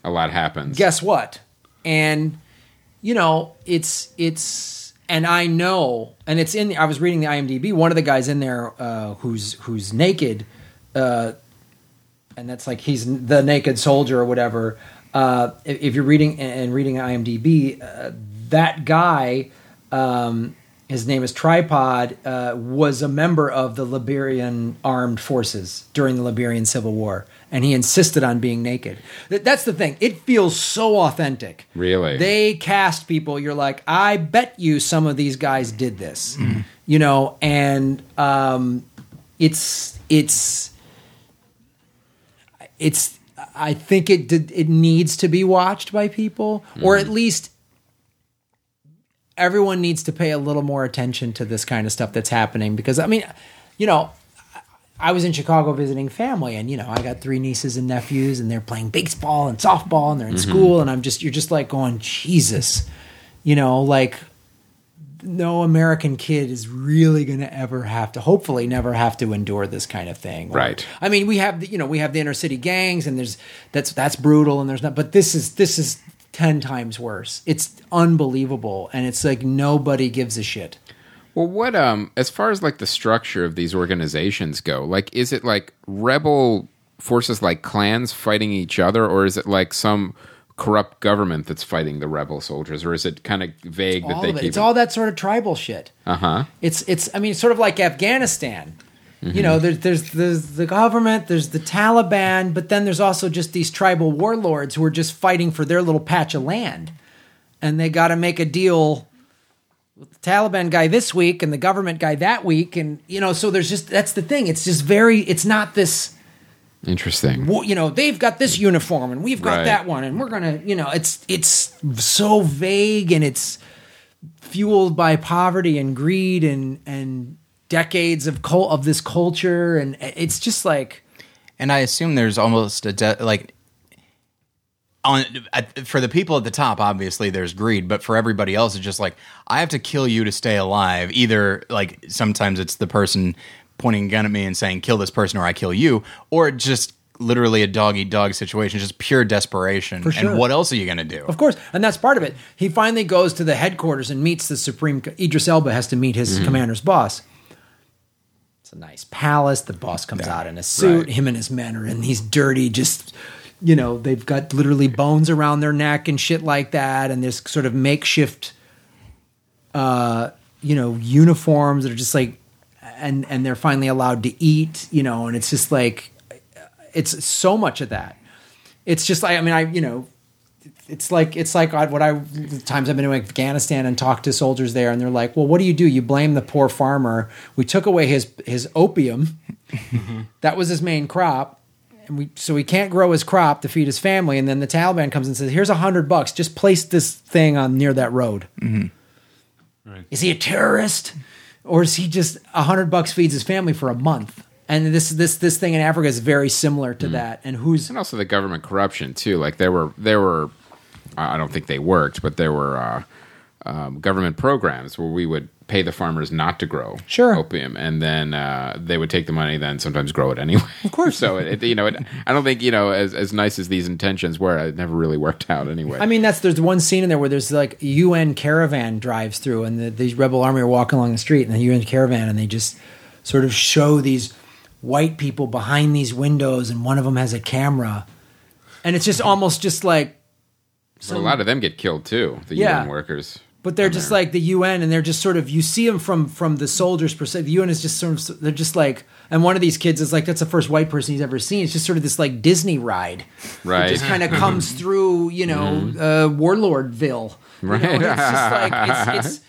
a lot happens. guess what and you know it's it's and i know and it's in the, i was reading the imdb one of the guys in there uh, who's who's naked uh, and that's like he's the naked soldier or whatever uh, if, if you're reading and reading imdb uh, that guy um, his name is tripod uh, was a member of the liberian armed forces during the liberian civil war and he insisted on being naked. Th- that's the thing. It feels so authentic. Really? they cast people you're like i bet you some of these guys did this. You know and um, it's it's it's I think it did, it needs to be watched by people, or at mm-hmm. least everyone needs to pay a little more attention to this kind of stuff that's happening. Because I mean, you know, I was in Chicago visiting family, and you know, I got three nieces and nephews, and they're playing baseball and softball, and they're in mm-hmm. school, and I'm just you're just like going, Jesus, you know, like no American kid is really going to ever have to, hopefully, never have to endure this kind of thing. Or- Right. I mean, we have, the, you know, we have the inner city gangs, and there's that's that's brutal, and there's not. But this is this is ten times worse. It's unbelievable, and it's like nobody gives a shit. Well, what um as far as like the structure of these organizations go, like is it like rebel forces like clans fighting each other or is it like some corrupt government that's fighting the rebel soldiers or is it kind of vague that they it. keep It's all that sort of tribal shit. Uh-huh. It's it's. I mean, it's sort of like Afghanistan. You know, there's, there's there's the government, there's the Taliban, but then there's also just these tribal warlords who are just fighting for their little patch of land, and they got to make a deal with the Taliban guy this week and the government guy that week, and you know, so there's just that's the thing. It's just very. It's not this. Interesting. well, You know, they've got this uniform and we've got Right. that one, and we're gonna. You know, it's it's so vague and it's fueled by poverty and greed and and decades of cul- of this culture and it's just like And I assume there's almost a de- like on at, for the people at the top. Obviously, there's greed, but for everybody else, it's just like I have to kill you to stay alive. Either like sometimes it's the person pointing a gun at me and saying "kill this person" or "I kill you," or just literally a dog eat dog situation, just pure desperation. For sure. And what else are you going to do? of course and that's part of it he finally goes to the headquarters and meets the supreme idris elba has to meet his commander's boss it's a nice palace the boss comes out in a suit Right. him and his men are in these dirty just you know they've got literally bones around their neck and shit like that and this sort of makeshift uh you know uniforms that are just like and and they're finally allowed to eat you know and it's just like it's so much of that it's just like i mean i you know it's like it's like what I the times I've been in Afghanistan and talked to soldiers there, and they're like, "Well, what do you do? You blame the poor farmer. We took away his his opium. that was his main crop, and we so he can't grow his crop to feed his family. And then the Taliban comes and says, "Here's a hundred bucks. Just place this thing on near that road." Mm-hmm. Right. Is he a terrorist, or is he just a hundred bucks feeds his family for a month? And this this this thing in Africa is very similar to that. And who's and also the government corruption too. Like there were there were, I don't think they worked, but there were uh, um, government programs where we would pay the farmers not to grow Sure. opium, and then uh, they would take the money, then sometimes grow it anyway. Of course. so it, you know, it, I don't think you know as as nice as these intentions were, it never really worked out anyway. I mean, that's there's one scene in there where there's like UN caravan drives through, and the, these rebel army are walking along the street, and the UN caravan, and they just sort of show these white people behind these windows, and one of them has a camera, and it's just almost just like, but a lot of them get killed too. The Yeah. UN workers. But they're just like the UN, and they're just sort of you see them from from the soldiers' perspective. The UN is just sort of they're just like, and one of these kids is like that's the first white person he's ever seen. It's just sort of this like Disney ride. Right. It just kind of comes through, you know, uh, Warlordville. You know, Right. and it's just like it's, it's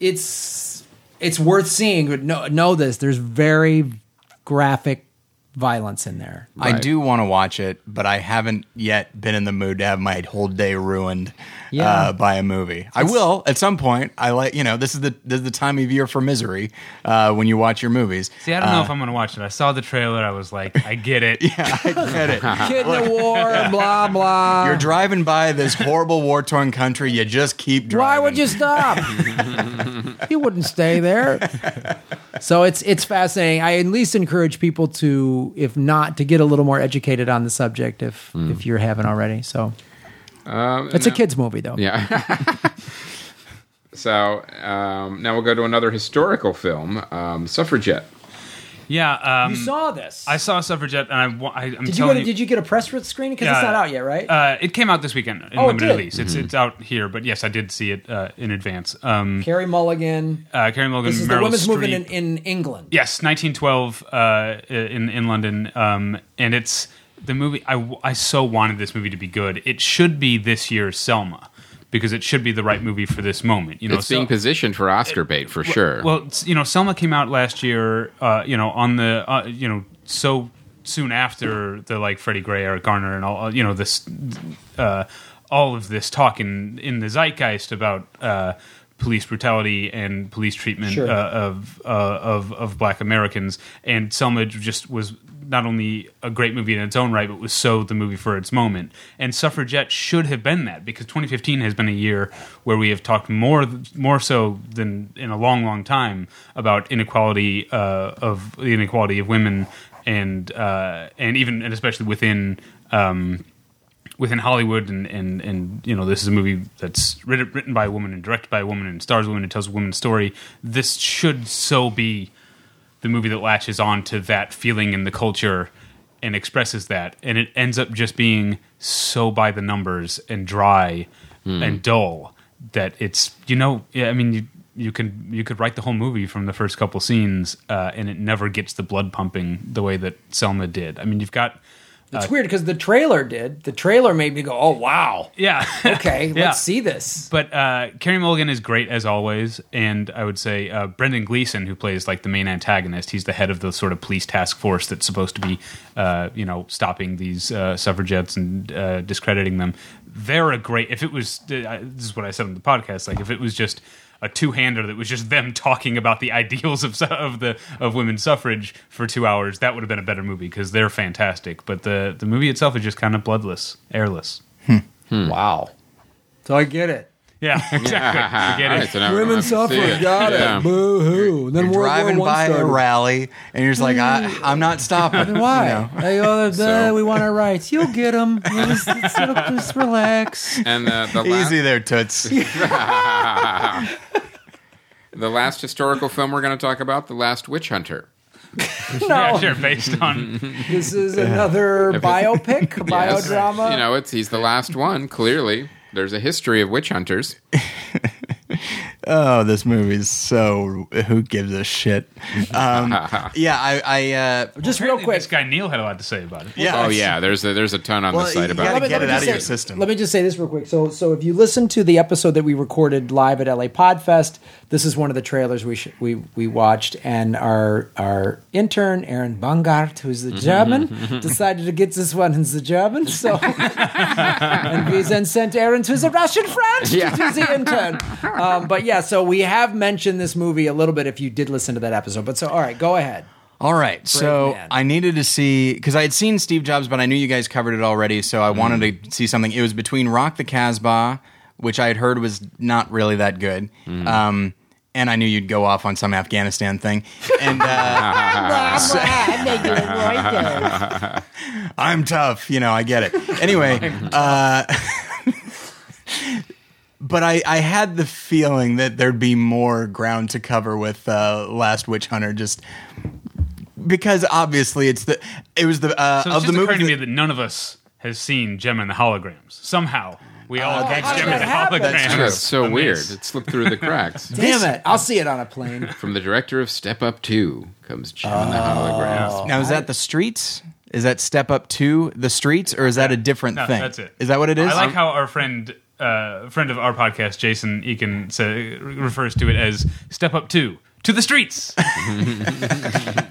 it's it's worth seeing. But know, know this: there's very graphic violence in there. I do want to watch it, but I haven't yet been in the mood to have my whole day ruined Yeah. uh, by a movie. I will at some point. I like you know this is the this is the time of year for misery uh, when you watch your movies. See, I don't know if I'm going to watch it. I saw the trailer. I was like, I get it. Yeah, I get it. Kid in the war, blah blah. You're driving by this horrible war torn country. You just keep driving. Why would you stop? you wouldn't stay there. So it's it's fascinating. I at least encourage people to, if not, to get a little more educated on the subject if if you haven't already. So Um, it's a kids movie though. Yeah. so um, now we'll go to another historical film, um, Suffragette. Yeah. Um, You saw this. I saw Suffragette, and I, I, I'm did you telling get a, did you get a press screening? Because Yeah. it's not out yet, right? Uh, it came out this weekend in Oh, it limited did? release. It's it's out here, but yes, I did see it uh, in advance. Um, Carey Mulligan. uh, Carey Mulligan, This is Meryl the women's Streep. movement in, in England. Yes, 1912 uh, in in London, um, and it's the movie. I I so wanted this movie to be good. It should be this year's Selma because it should be the right movie for this moment. You know, It's being so- positioned for Oscar bait for sure. Well, you know, Selma came out last year. Uh, you know, on the uh, you know so soon after the like Freddie Gray, Eric Garner, and all you know this, uh, all of this talk in in the zeitgeist about uh, police brutality and police treatment Sure. uh, of uh, of of Black Americans, and Selma just was not only a great movie in its own right, but was so the movie for its moment. And Suffragette should have been that because 2015 has been a year where we have talked more more so than in a long, long time about inequality uh, of the inequality of women and uh, and even and especially within. Um, within Hollywood, and, and, and you know, this is a movie that's written, written by a woman and directed by a woman and stars a woman and tells a woman's story. This should so be the movie that latches on to that feeling in the culture and expresses that, and it ends up just being so by the numbers and dry and dull that it's you know, yeah, I mean you. You could you could write the whole movie from the first couple scenes, uh, and it never gets the blood pumping the way that Selma did. I mean, you've got It's weird because the trailer did. The trailer made me go, "Oh wow, yeah, okay, Yeah. let's see this." But uh, Carey Mulligan is great as always, and I would say uh, Brendan Gleeson, who plays like the main antagonist, he's the head of the sort of police task force that's supposed to be, uh, you know, stopping these uh, suffragettes and uh, discrediting them. They're a great. If it was, uh, this is what I said on the podcast. Like if it was just a two-hander that was just them talking about the ideals of of the of women's suffrage for two hours, that would have been a better movie because they're fantastic. But the the movie itself is just kind of bloodless, airless. Wow. So I get it. Yeah, exactly. I get it. right, so now we Women don't have to see suffer. it. Got Yeah. it. Boo hoo. Then You're driving War One by a rally, and you're just like, I, I'm not stopping. Why? You know? They go, So- we want our rights. You'll get them. Just, just, just relax. And uh, the last, Easy there, Toots. the last historical film we're going to talk about, The Last Witch Hunter. No, Yeah, sure. Based on this is another biopic, Yes. biodrama. You know, it's he's the last one. Clearly, there's a history of witch hunters. Oh, this movie's so. Who gives a shit? Um, yeah, I. I uh, just real quick. this guy Neil had a lot to say about it. yeah. Oh yeah, there's a, there's a ton on Well, the site about it. get it just out of say, your system. Let me just say this real quick. So, so if you listen to the episode that we recorded live at LA Podfest, this is one of the trailers we sh- we we watched, and our our intern Aaron Bungart, who's the German, decided to get this one in the German. So, and we then sent Aaron to the Russian French Yeah. to do the intern. Um, but yeah, so we have mentioned this movie a little bit if you did listen to that episode. But so, all right, go ahead. All right, so man. I needed to see because I had seen Steve Jobs, but I knew you guys covered it already, so I wanted to see something. It was between Rock the Casbah, which I had heard was not really that good, um, and I knew you'd go off on some Afghanistan thing, and uh, I'm tough, you know, I get it. Anyway, uh, but I, I had the feeling that there'd be more ground to cover with uh, Last Witch Hunter, just because obviously it's the it was the uh, So it's of just the occurring movie. to me that none of us has seen Jem and the Holograms. Somehow we all Oh, catch how did Jem and the happen? Holograms. That's true. That's so amiss. weird. It slipped through the cracks. Damn it! I'll see it on a plane. From the director of Step Up Two comes Jem and the Holograms. now is that the streets? Is that Step Up to the streets, or is that a different No, thing? that's it. Is that what it is? I like how our friend, uh, friend of our podcast, Jason Eakin, say, refers to it as "Step Up Two to the streets."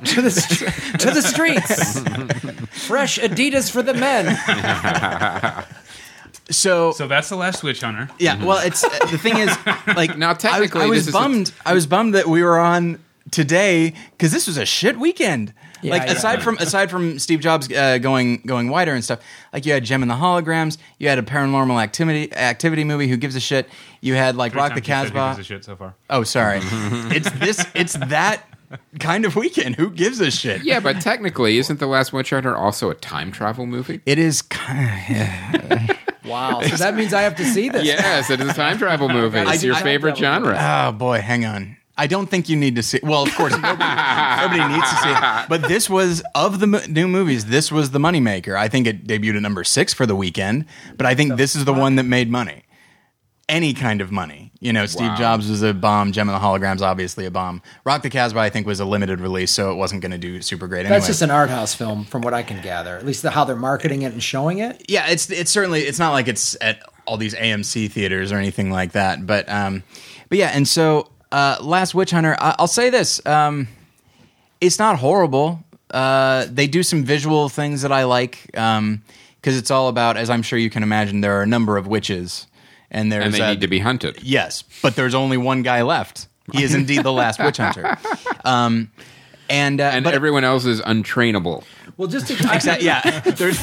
to the str- to the streets. Fresh Adidas for the men. so. so that's the last Witch Hunter. yeah, well, it's uh, the thing is, like Now, I was- technically, I was, this is a- bummed. I was bummed that we were on today because this was a shit weekend. Yeah, like yeah. aside from aside from Steve Jobs uh, going going wider and stuff, like you had Jem and the Holograms, you had a Paranormal Activity activity movie. Who gives a shit? You had like Three Rock the times you said he Casbah. gives a shit so far. Oh, sorry. it's this. It's that kind of weekend. Who gives a shit? Yeah, but technically, isn't the Last Witch Hunter also a time travel movie? It is kind Wow. So that means I have to see this. Yes, it is a time travel movie. It's I- your I- favorite genre. Oh boy, hang on. I don't think you need to see. Well, of course, nobody, nobody needs to see it. But this was of the mo- new movies. This was the moneymaker. I think it debuted at number six for the weekend. But I think this is the one that made money. Any kind of money. You know, Steve Wow. Jobs was a bomb. Jem and the Holograms, obviously a bomb. Rock the Casbah, I think, was a limited release, so it wasn't going to do super great. Anyway. That's just an art house film, from what I can gather. At least the, how they're marketing it and showing it. yeah, it's it's certainly it's not like it's at all these AMC theaters or anything like that. But um, but yeah, and so uh, Last Witch Hunter, I, I'll say this: um, it's not horrible. Uh, they do some visual things that I like because it's all about, as I'm sure you can imagine, there are a number of witches, and there's and they uh, need to be hunted. Yes, but there's only one guy left. He is indeed the last witch hunter. Um, and uh, And but everyone else is untrainable. Well, just to Exact- yeah, There's-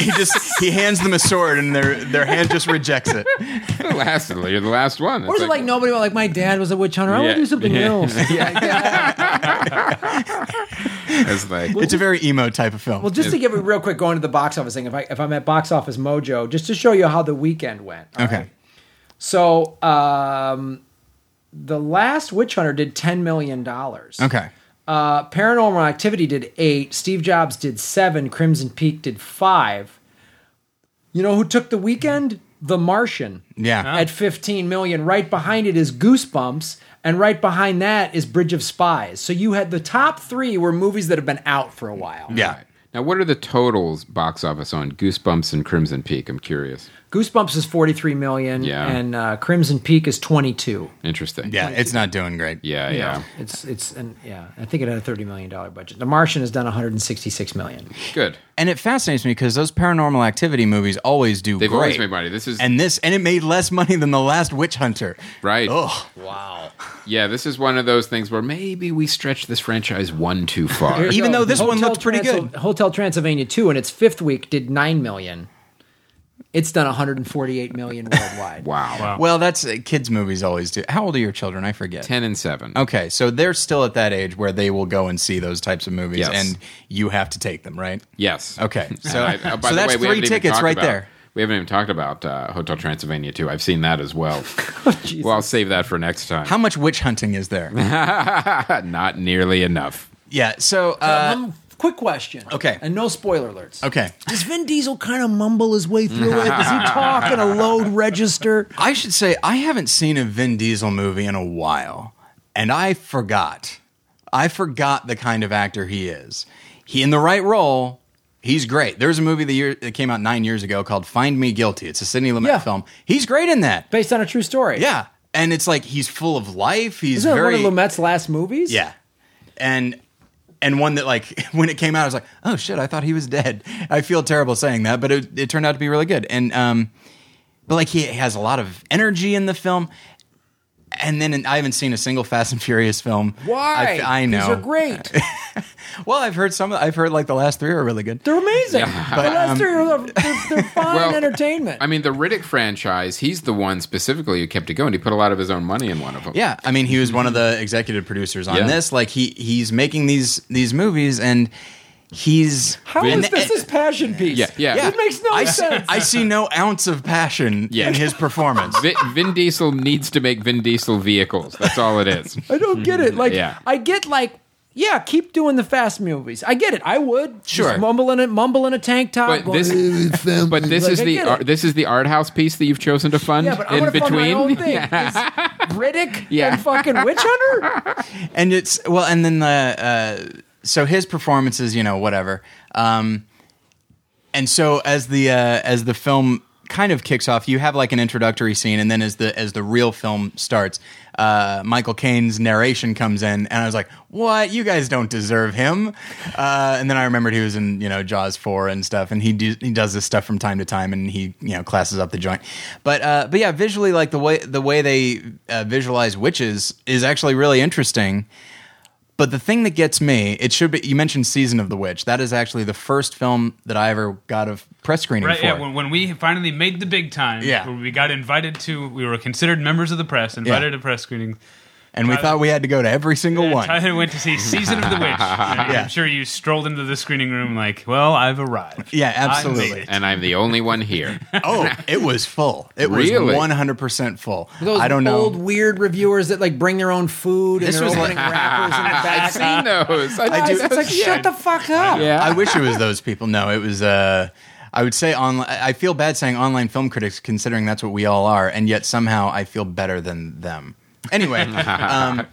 he just he hands them a sword, and their their hand just rejects it. The last, you're the last one. Or is It's it like nobody like my dad was a witch hunter? I want to do something Yeah. else. It's like It's a very emo type of film. Well, just to give it real quick, going to the box office thing. If I if I'm at Box Office Mojo, just to show you how the weekend went. okay, right? So, um, the last Witch Hunter did ten million dollars. okay, Uh, Paranormal Activity did eight. Steve Jobs did seven. Crimson Peak did five. You know who took the weekend? The Martian yeah, at 15 million. Right behind it is Goosebumps, and right behind that is Bridge of Spies. So you had the top three were movies that have been out for a while. yeah. now, what are the totals box office on Goosebumps and Crimson Peak? I'm curious. Goosebumps is 43 million, Yeah. and uh, Crimson Peak is 22. Interesting. Yeah, it's not doing great. Yeah, You yeah. it's it's and yeah, I think it had a 30 million dollar budget. The Martian has done 166 million. Good. And it fascinates me because those paranormal activity movies always do They've great. always made money. This is and this and it made less money than the last witch hunter. right. Oh, wow. Yeah, this is one of those things where maybe we stretch this franchise one too far. Even though this one looked pretty Transy- good. Hotel Transylvania 2 in its fifth week did 9 million. It's done 148 million worldwide. wow. Wow. well, that's uh, kids' movies always do. How old are your children? I forget. Ten and seven. Okay, so they're still at that age where they will go and see those types of movies, Yes. and you have to take them, right? Yes. Okay, so, I- uh, by so the that's way, we three haven't even tickets talked right about- there. We haven't even talked about uh, Hotel Transylvania 2. I've seen that as well. Jesus. well, I'll save that for next time. How much witch hunting is there? Not nearly enough. yeah, so uh, Um, quick question. Okay. And no spoiler alerts. okay, Does Vin Diesel kind of mumble his way through it? Does he talk in a load register? I should say I haven't seen a Vin Diesel movie in a while, and I forgot. I forgot the kind of actor he is. He in the right role. He's great. There's a movie the year that came out nine years ago called "Find Me Guilty." It's a Sidney Lumet Yeah. film. He's great in that. Based on a true story. Yeah, and it's like he's full of life. He's Isn't it very one of Lumet's last movies? yeah, and and one that like when it came out, I was like, oh shit, I thought he was dead. I feel terrible saying that, but it, it turned out to be really good. And um, but like he has a lot of energy in the film. And then I haven't seen a single Fast and Furious film. Why? I, I know. These are great. Well, I've heard some. I've heard like the last three are really good. They're amazing. But, the last um, three are they're, they're fine Well, entertainment. I mean, the Riddick franchise. He's the one specifically who kept it going. He put a lot of his own money in one of them. Yeah, I mean, he was one of the executive producers on Yeah. this. Like he he's making these these movies, and he's how is and- this his passion piece? Yeah, yeah. yeah. It makes no I see, sense. I see no ounce of passion Yeah. in his performance. Vin, Vin Diesel needs to make Vin Diesel vehicles. That's all it is. I don't get it. Like Yeah. I get like yeah, keep doing the fast movies. I get it. I would. Sure. Just mumble in it, mumble in a tank top. But going, this, "Eh, but this Like, is the ar- this is the art house piece that you've chosen to fund Yeah, but I in want to fund my between. own thing. Is Riddick Yeah. and fucking Witch Hunter? and it's well, and then the uh, so his performances, you know, whatever. Um, and so as the uh, as the film kind of kicks off, you have like an introductory scene, and then as the as the real film starts, uh, Michael Caine's narration comes in, and I was like, "What? You guys don't deserve him." Uh, and then I remembered he was in you know Jaws four and stuff, and he do, he does this stuff from time to time, and he you know classes up the joint. But uh, but yeah, visually, like the way the way they uh, visualize witches is actually really interesting. But the thing that gets me, it should be. You mentioned Season of the Witch. That is actually the first film that I ever got a press screening Right, for. yeah. When, when we finally made the big time, Yeah. where we got invited to, we were considered members of the press, invited to press screening. And we thought we had to go to every single And one. Tyler went to see Season of the Witch. Yeah. I'm sure you strolled into the screening room like, well, I've arrived. Yeah, I made absolutely. and I'm the only one here. oh, it was full. It was one hundred percent full. Those I don't know. old weird reviewers that like bring their own food This and they're was opening like- wrappers in the back. I've seen those. I, Guys, do. it's like shut the fuck up. Yeah. I wish it was those people. No, it was. Uh, I would say online. I feel bad saying online film critics, considering that's what we all are, and yet somehow I feel better than them. Anyway, um,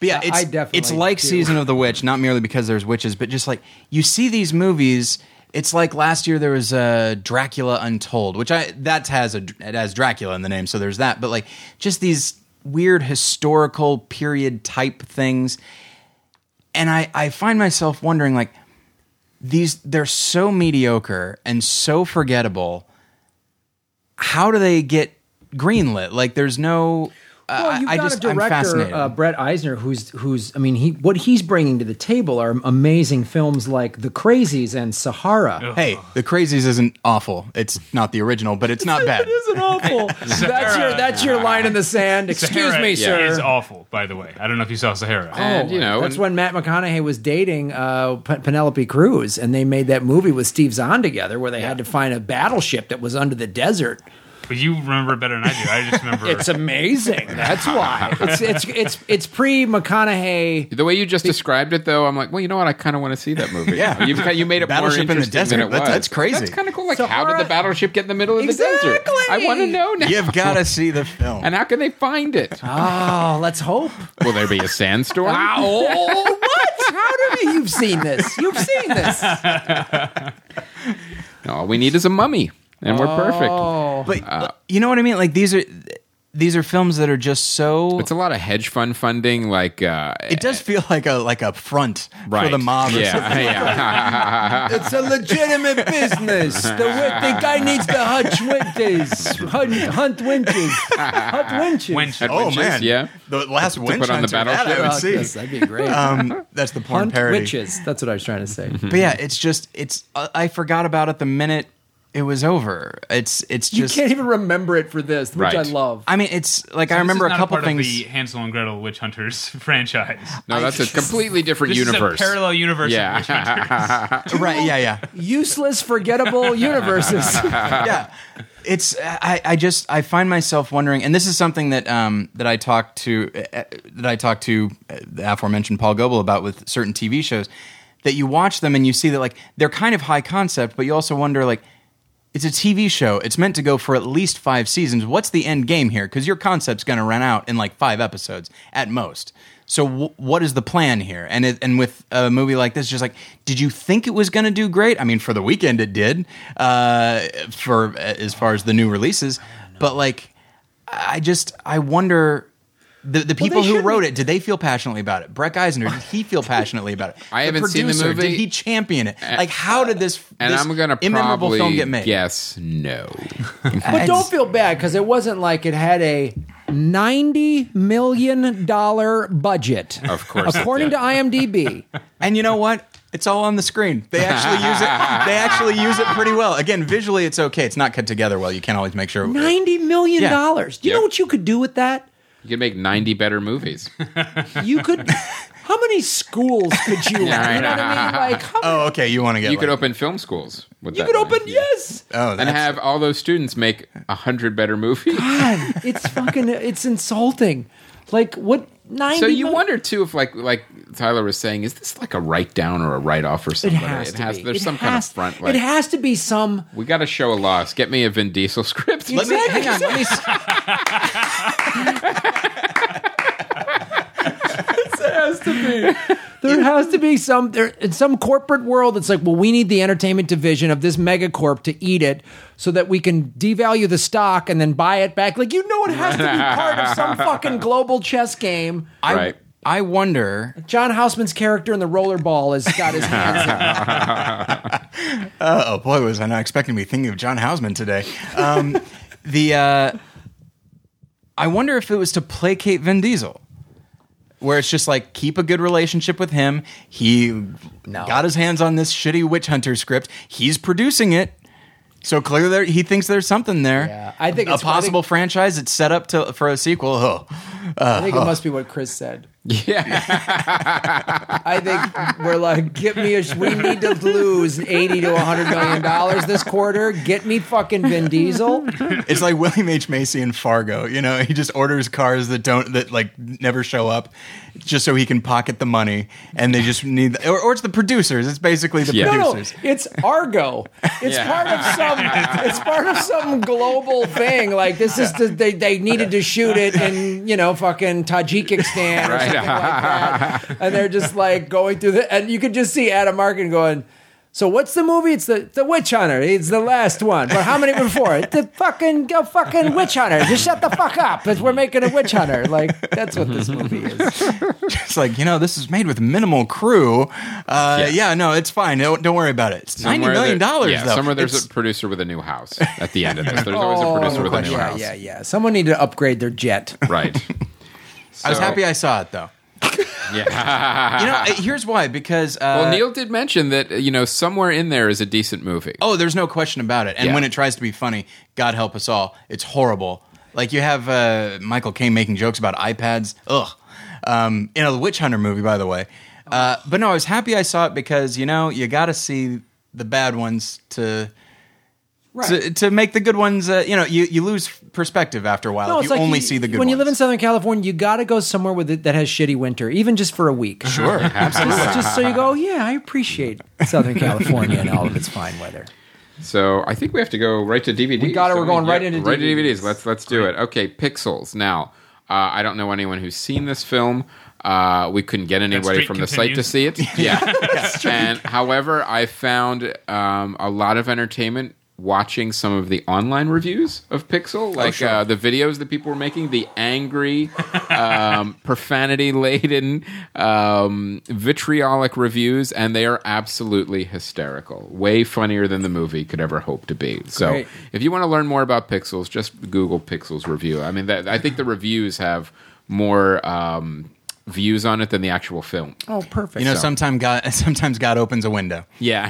but yeah, it's I definitely it's like do. Season of the Witch, not merely because there's witches, but just like you see these movies. It's like last year there was uh, Dracula Untold, which I that has a it has Dracula in the name, so there's that. But like just these weird historical period type things and I I find myself wondering like these they're so mediocre and so forgettable. How do they get greenlit? Like there's no. Well, I- you've I got just a I'm director, fascinated. uh, Breck Eisner, who's who's. I mean, he what he's bringing to the table are amazing films like The Crazies and Sahara. hey, The Crazies isn't awful. It's not the original, but it's not bad. It isn't awful. that's your that's your line in the sand. Excuse Sahara me, sir. Is awful, by the way. I don't know if you saw Sahara. and you know, that's and- when Matt McConaughey was dating uh, P- Penelope Cruz, and they made that movie with Steve Zahn together, where they had to find a battleship that was under the desert. But you remember it better than I do. I just remember. It's amazing. That's why it's it's it's it's pre McConaughey. the way you just described it, though, I'm like, well, you know what? I kind of want to see that movie. Yeah. you've got, you made it Battleship in more the interesting than it was. that's crazy. That's kind of cool. Like, how Sahara- did the battleship get in the middle of the desert? Exactly. I want to know now. You've got to see the film. And how can they find it? Oh, let's hope. Will there be a sandstorm? Oh, what? How do you? You've seen this. You've seen this. All we need is a mummy, and we're perfect. Oh, But you know what I mean? Like these are these are films that are just so. It's a lot of hedge fund funding, like uh, it does feel like a like a front right. for the mob. Or something. yeah, yeah. it's a legitimate business. The, wi- the guy needs to hunt winters, hunt, hunt winches, hunt winches. Winch. Oh Winches, man, yeah. The last winch put on the hunter, that I battleship. would Oh, see. yes, that'd be great. Um, that's the porn hunt parody. witches. That's what I was trying to say. But yeah, it's just it's. Uh, I forgot about it the minute it was over. It's it's You can't even remember it for this, which I love. I mean, it's like I This remember is a not couple part things. Of the Hansel and Gretel Witch Hunters franchise. No, that's a completely different This universe. is a parallel universe. Of Witch Hunters. yeah, right? Yeah, yeah. Useless, forgettable universes. yeah it's I, I just i find myself wondering and this is something that um that i talked to uh, that i talked to uh, the aforementioned paul goebel about with certain tv shows that you watch them and you see that like they're kind of high concept but you also wonder like it's a TV show. It's meant to go for at least five seasons. What's the end game here? Because your concept's going to run out in like five episodes at most. So w- what is the plan here? And it, and with a movie like this, just like, did you think it was going to do great? I mean, for the weekend, it did. Uh, for as far as the new releases, but like, I just I wonder. The, the people they who should wrote it, did they feel passionately about it? Breck Eisner, did he feel passionately about it? I haven't seen the producer, movie. Did he champion it? Like, how did this, and this I'm gonna immemorable probably film get made? Yes, no. But don't feel bad because it wasn't like it had a ninety million dollar budget. Of course according to IMDb. And you know what? It's all on the screen. They actually use it. They actually use it pretty well. Again, visually, it's okay. It's not cut together well. You can't always make sure. Ninety million dollars. Do you know what you could do with that? You could make 90 better movies. You could. how many schools could you? Yeah, you know what I mean? Like, how Oh, okay. You want to get? You could like- open film schools. With you that could money. open yes. Oh, and that's- have all those students make a hundred better movies. God, it's fucking. It's insulting. Like what? Ninety. So you wonder too if, like, like Tyler was saying, is this like a write down or a write off or something? It has to be. There's It some kind of has- front. Like, it has to be some. we got to show a loss. Get me a Vin Diesel script. Let me Exactly. hang on. Let me. s- has to be. There has to be some there in some corporate world. It's like, well, we need the entertainment division of this megacorp to eat it, so that we can devalue the stock and then buy it back. Like you know, it has to be part of some fucking global chess game. I, Right. I wonder. John Houseman's character in the rollerball has got his hands. in it. Oh boy, was I not expecting to be thinking of John Houseman today. Um, the uh, I wonder if it was to placate Vin Diesel, where it's just like keep a good relationship with him. He No. got his hands on this shitty witch hunter script. He's producing it. So clearly, there, he thinks there's something there. Yeah, I think a it's- I possible think- franchise It's set up to for a sequel. Oh, I think it uh, must be what Chris said. Yeah, I think we're like, get me a. We need to lose eighty to hundred million dollars this quarter. Get me fucking Vin Diesel. it's like William H Macy in Fargo. You know, he just orders cars that don't that like never show up, just so he can pocket the money, and they just need. Or, or it's the producers. It's basically the Yeah. No, no, producers. it's Argo. It's Yeah. part of some. It's part of some global thing. Like this is the, they they needed to shoot it in you know fucking Tajikistan or Right. Something like that, and they're just like going through the and you could just see Adam Arkin going. So what's the movie? It's the the Witch Hunter. It's the last one. But how many before? The fucking go fucking Witch Hunter. Just shut the fuck up. Because we're making a Witch Hunter. Like that's what this movie is. It's like you know, this is made with minimal crew. Uh, yeah. no, it's fine. Don't, don't worry about it. It's ninety Somewhere million there- dollars. Yeah, though. somewhere there's It's- a producer with a new house at the end of this. There's always a producer with a new Oh, yeah, house. yeah, yeah. Someone need to upgrade their jet. Right. I was So- happy I saw it though. Yeah. You know, here's why. Because uh, well, Neil did mention that you know somewhere in there is a decent movie. Oh, there's no question about it. And Yeah. when it tries to be funny, God help us all, it's horrible. Like you have uh, Michael Caine making jokes about iPads. Ugh. Um, you know, the Witch Hunter movie, by the way. Uh, but no, I was happy I saw it because you know you got to see the bad ones to. To, to make the good ones, uh, you know, you, you lose perspective after a while No, if it's you like only see the good ones. when ones. you live in Southern California, you got to go somewhere with it that has shitty winter, even just for a week. sure, absolutely. Just, just so you go, yeah, I appreciate Southern California and all of its fine weather. So I think we have to go right to DVDs. We got it. don't We're going right Yeah, into right to DVDs. DVDs. Let's let's do it. Okay, Pixels. Now, uh, I don't know anyone who's seen this film. Uh, we couldn't get anybody streak from the site to see it. Yeah. and however, I found um, a lot of entertainment watching some of the online reviews of Pixel, like uh, the videos that people were making, the angry, um, profanity-laden, um, vitriolic reviews, and they are absolutely hysterical. Way funnier than the movie could ever hope to be. So, Great. if you want to learn more about Pixels, just Google Pixels review. I mean, that, I think the reviews have more um, views on it than the actual film. Oh, perfect. you know, So- sometimes God, sometimes God opens a window. Yeah.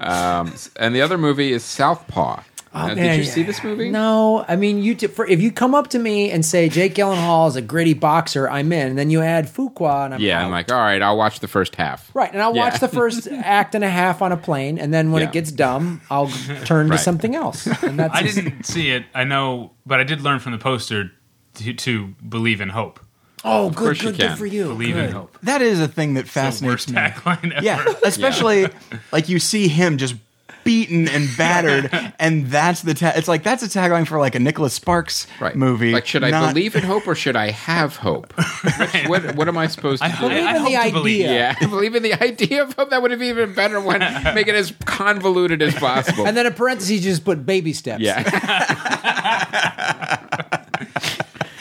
um, and the other movie is Southpaw. Now, did Oh, Man, you see this movie? No, I mean, you. T- for, if you come up to me and say Jake Gyllenhaal is a gritty boxer, I'm in. And then you add Fuqua, and I'm Yeah, out. I'm like, all right, I'll watch the first half. right. And I'll Yeah. watch the first act and a half on a plane, and then when Yeah. it gets dumb, I'll turn Right. to something else. And that's I didn't see it. I know, but I did learn from the poster to, to believe in hope. Oh, good, course you good, good can. for you. Believe good. in hope. That is a thing that The fascinates worst me. tagline ever. Yeah, especially like you see him just beaten and battered, and that's the ta- it's like that's a tagline for like a Nicholas Sparks Right. movie. Like, should I not- believe in hope or should I have hope? Which- what, what am I supposed to I, do? hope, I, I in the hope to believe. idea. yeah, I believe in the idea of hope. That would have been even better one. Make it as convoluted as possible. And then in parentheses, you just put baby steps. yeah.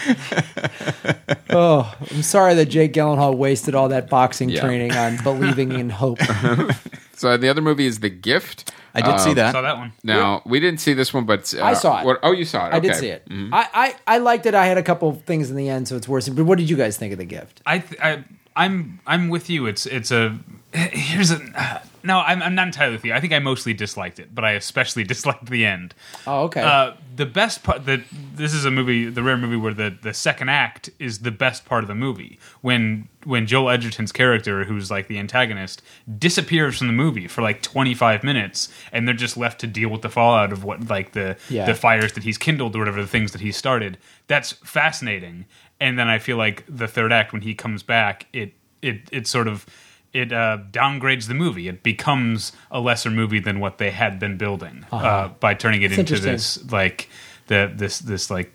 Oh, I'm sorry that Jake Gyllenhaal wasted all that boxing Yeah. training on believing in hope. So the other movie is The Gift. I did see Um, that. Saw that one. Now we didn't see this one, but uh, I saw it. What, oh, you saw it. I did see it. Mhm. I, I, I liked it. I had a couple of things in the end, so it's worse. But what did you guys think of the gift? I, th- I I'm I'm with you. It's it's a here's a uh, no. I'm I'm not entirely with you. I think I mostly disliked it, but I especially disliked the end. Oh, okay. Uh, the best part that this is a movie, the rare movie where the, the second act is the best part of the movie. When when Joel Edgerton's character, who's like the antagonist, disappears from the movie for like 25 minutes, and they're just left to deal with the fallout of what like the Yeah. the fires that he's kindled or whatever the things that he started. That's fascinating. And then I feel like the third act, when he comes back, it it it sort of it uh, downgrades the movie. It becomes a lesser movie than what they had been building uh by turning it It's into this like the this this like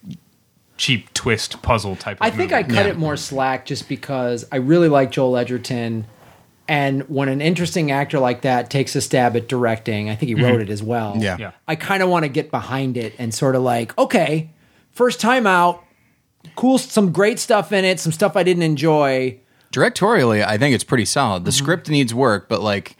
cheap twist puzzle type. of I think I movie. cut it more slack just because I really like Joel Edgerton. And when an interesting actor like that takes a stab at directing, I think he wrote it as well. Yeah. Yeah. I kind of want to get behind it and sort of like, okay, first time out, cool, some great stuff in it, some stuff I didn't enjoy. Directorially, I think it's pretty solid. The Mm-hmm. script needs work, but like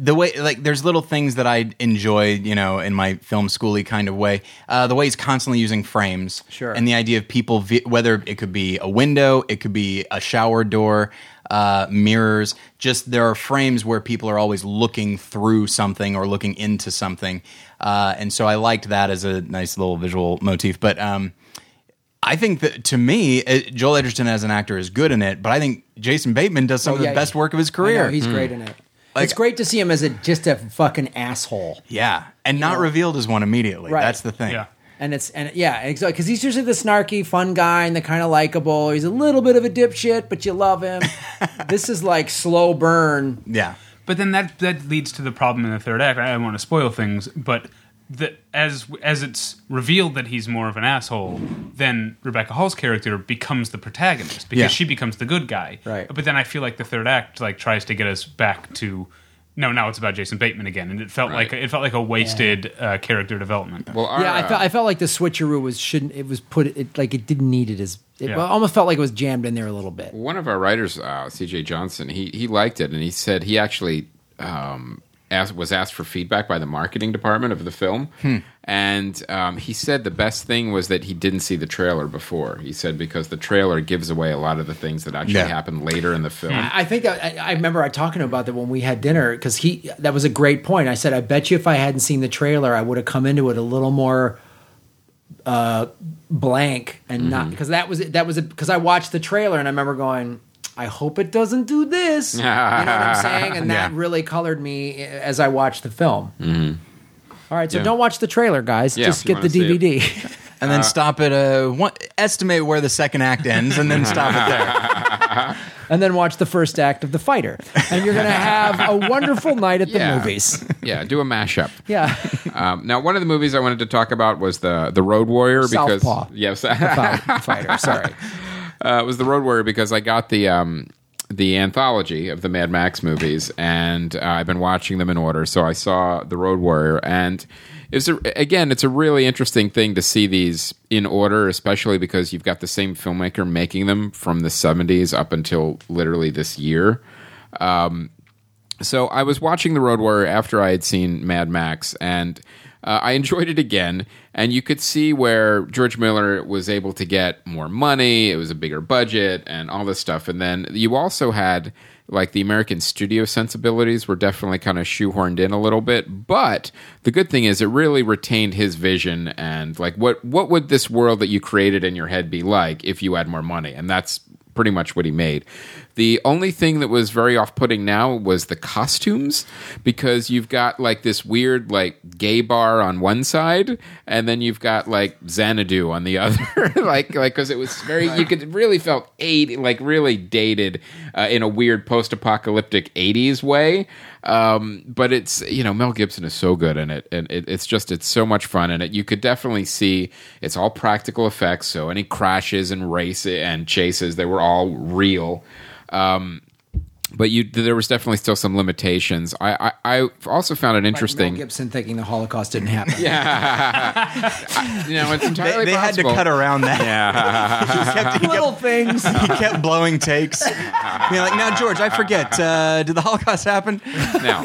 the way, like, there's little things that I enjoy, you know, in my film schooly kind of way. Uh, the way he's constantly using frames, Sure. and the idea of people, vi- whether it could be a window, it could be a shower door, uh, mirrors. Just there are frames where people are always looking through something or looking into something, uh, and so I liked that as a nice little visual motif. But um, I think that to me, uh, Joel Edgerton as an actor is good in it, but I think Jason Bateman does some of Oh, yeah, the best work of his I career. know, he's great in it. Like- it's great to see him as a just a fucking asshole. yeah, and not revealed as one immediately. Right. That's the thing. Yeah. And it's and yeah, exactly because he's usually the snarky, fun guy and the kind of likable. He's a little bit of a dipshit, but you love him. this is like slow burn. Yeah. But then that that leads to the problem in the third act. I don't want to spoil things, but that as as it's revealed that he's more of an asshole, then Rebecca Hall's character becomes the protagonist because Yeah. she becomes the good guy. Right. But then I feel like the third act like tries to get us back to no, now it's about Jason Bateman again, and it felt Right. like it felt like a wasted uh, character development. Well, our, yeah, I uh, felt I felt like the switcheroo was shouldn't it was put it like it didn't need it as it Yeah. well, almost felt like it was jammed in there a little bit. one of our writers, uh, C.J. Johnson, he he liked it, and he said he actually um, asked, was asked for feedback by the marketing department of the film, and um, he said the best thing was that he didn't see the trailer before. He said because the trailer gives away a lot of the things that actually Yeah. happen later in the film. I think that, I, I remember I talking about that when we had dinner because he that was a great point. I said, I bet you if I hadn't seen the trailer, I would have come into it a little more uh, blank and not because that was that was because I watched the trailer and I remember going. I hope it doesn't do this. you know what I'm saying? And that Yeah. really colored me as I watched the film. All right, so Yeah. don't watch the trailer, guys. Yeah, Just get the wanna see it. DVD. and then stop at a one, estimate where the second act ends, and then stop it there. and then watch the first act of The Fighter. And you're going to have a wonderful night at the Yeah. movies. yeah, do a mashup. Yeah. Um, now, one of the movies I wanted to talk about was the the Road Warrior because Southpaw. yes, Fight- Fighter, sorry. Uh, it was the Road Warrior because I got the um, the anthology of the Mad Max movies, and uh, I've been watching them in order. So I saw the Road Warrior, and it's a, again, it's a really interesting thing to see these in order, especially because you've got the same filmmaker making them from the '70s up until literally this year. So I was watching The Road Warrior after I had seen Mad Max, and uh, I enjoyed it again. And you could see where George Miller was able to get more money. It was a bigger budget and all this stuff. And then you also had like the American studio sensibilities were definitely kind of shoehorned in a little bit. But the good thing is it really retained his vision and like what what would this world that you created in your head be like if you had more money? And that's pretty much what he made. The only thing that was very off putting now was the costumes because you've got like this weird like gay bar on one side and then you've got like Xanadu on the other. Like like because it was very you could really felt eight like really dated uh, in a weird post-apocalyptic 80s way. Um, but it's you know Mel Gibson is so good in it and it, it's just it's so much fun in it. You could definitely see it's all practical effects so any crashes and race and chases they were all real um, but you, there was definitely still some limitations. I, I, I also found it Mel interesting. Gibson thinking the Holocaust didn't happen. you know, it's They, entirely they had to cut around that. he, kept, he, Little kept, things. he kept blowing takes. Being like, now, George, I forget. Uh, did the Holocaust happen? now,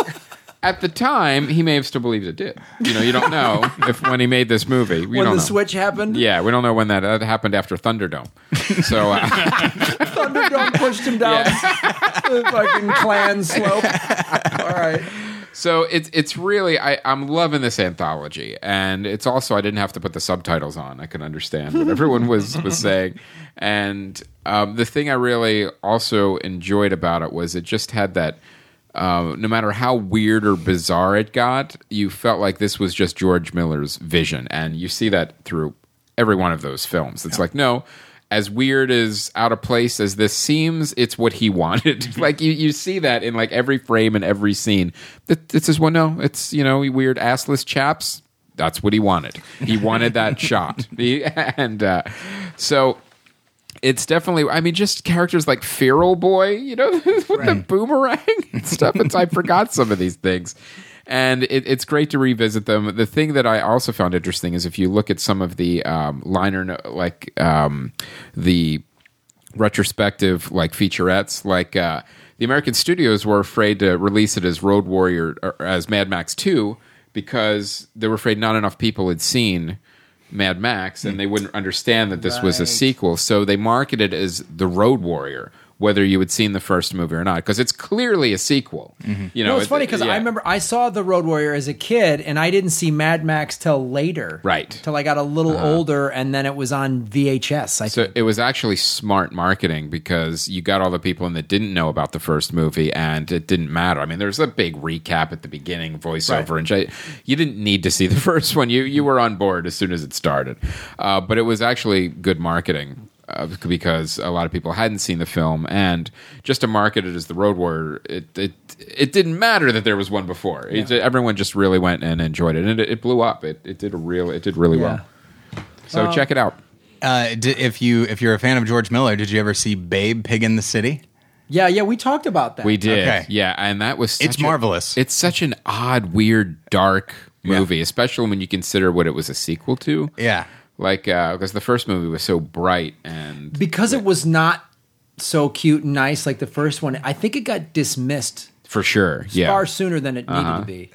at the time, he may have still believed it did. You know, you don't know if when he made this movie. We when the know. switch happened, Yeah, we don't know when that, that happened after Thunderdome. So, uh, Thunderdome pushed him down the fucking clan slope. All right. So it's it's really I, I'm loving this anthology, and it's also I didn't have to put the subtitles on. I could understand what everyone was was saying, and um, the thing I really also enjoyed about it was it just had that. Um, no matter how weird or bizarre it got, you felt like this was just George Miller's vision, and you see that through every one of those films. It's like no, as weird as out of place as this seems, it's what he wanted. like you, you see that in like every frame and every scene. That this is one. No, it's you know weird assless chaps. That's what he wanted. He wanted that shot, He- and uh, so it's definitely. I mean, just characters like Feral Boy, you know, with the boomerang and stuff. It's I forgot some of these things, and it, it's great to revisit them. The thing that I also found interesting is if you look at some of the um, liner, like um, the retrospective like featurettes like uh the american studios were afraid to release it as road warrior or as mad max 2 because they were afraid not enough people had seen mad max and they wouldn't understand that this was a Right. sequel so they marketed it as the road warrior whether you had seen the first movie or not because it's clearly a sequel you know No, it's it- funny because yeah. I remember I saw the Road Warrior as a kid, and I didn't see Mad Max till later. Right. Uh-huh. Till I got a little older, and then it was on VHS. I So think. it was actually smart marketing because you got all the people in that didn't know about the first movie, and it didn't matter. I mean, there's a big recap at the beginning, voiceover, Right. and shit. you didn't need to see the first one. You you were on board as soon as it started, uh, but it was actually good marketing. Uh, because a lot of people hadn't seen the film, and just to market it as the Road Warrior, it it, it didn't matter that there was one before. It- everyone just really went and enjoyed it, and it, it blew up. It, it did a real, it did really well. So check it out. Uh, di- if you if you're a fan of George Miller, did you ever see Babe Pig in the City? Yeah, yeah, we talked about that. We did, Okay. yeah, and that was such It's a- marvelous. it's such an odd, weird, dark Yeah. movie, especially when you consider what it was a sequel to. Yeah. Like uh, because the first movie was so bright and because it was not so cute and nice like the first one. I think it got dismissed for sure, yeah, far sooner than it needed to uh-huh. be.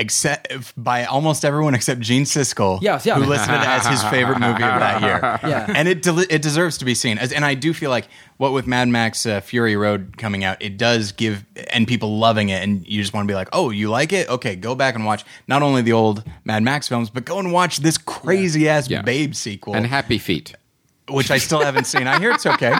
Except by almost everyone except Gene Siskel, Yes, yeah. who listed it as his favorite movie of that year. Yeah. and it del- it deserves to be seen. And I do feel like what with Mad Max uh, Fury Road coming out, it does give and people loving it, and you just want to be like, oh, you like it? Okay, go back and watch not only the old Mad Max films, but go and watch this crazy ass Yeah. Babe sequel, and Happy Feet. which I still haven't seen. I hear it's okay.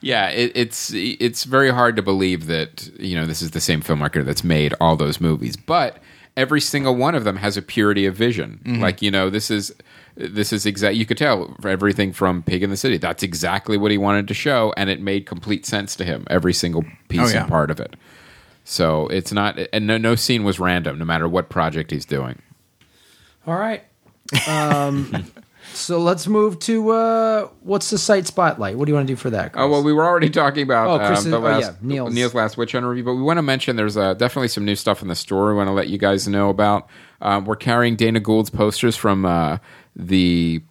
Yeah, it, it's it's very hard to believe that you know this is the same filmmaker that's made all those movies, but every single one of them has a purity of vision. Mm-hmm. Like you know, this is this is exact. You could tell for everything from Pig in the City. That's exactly what he wanted to show, and it made complete sense to him. Every single piece Oh, yeah. and part of it. So it's not, and no, no scene was random, no matter what project he's doing. All right. Um, so let's move to uh, what's the site spotlight? What do you want to do for that? Oh well, we were already talking about Oh, Chris um, the oh, last yeah, Neil's. last Witch Hunter review, but we want to mention there's uh, definitely some new stuff in the store. We want to let you guys know about. Um, we're carrying Dana Gould's posters from uh, the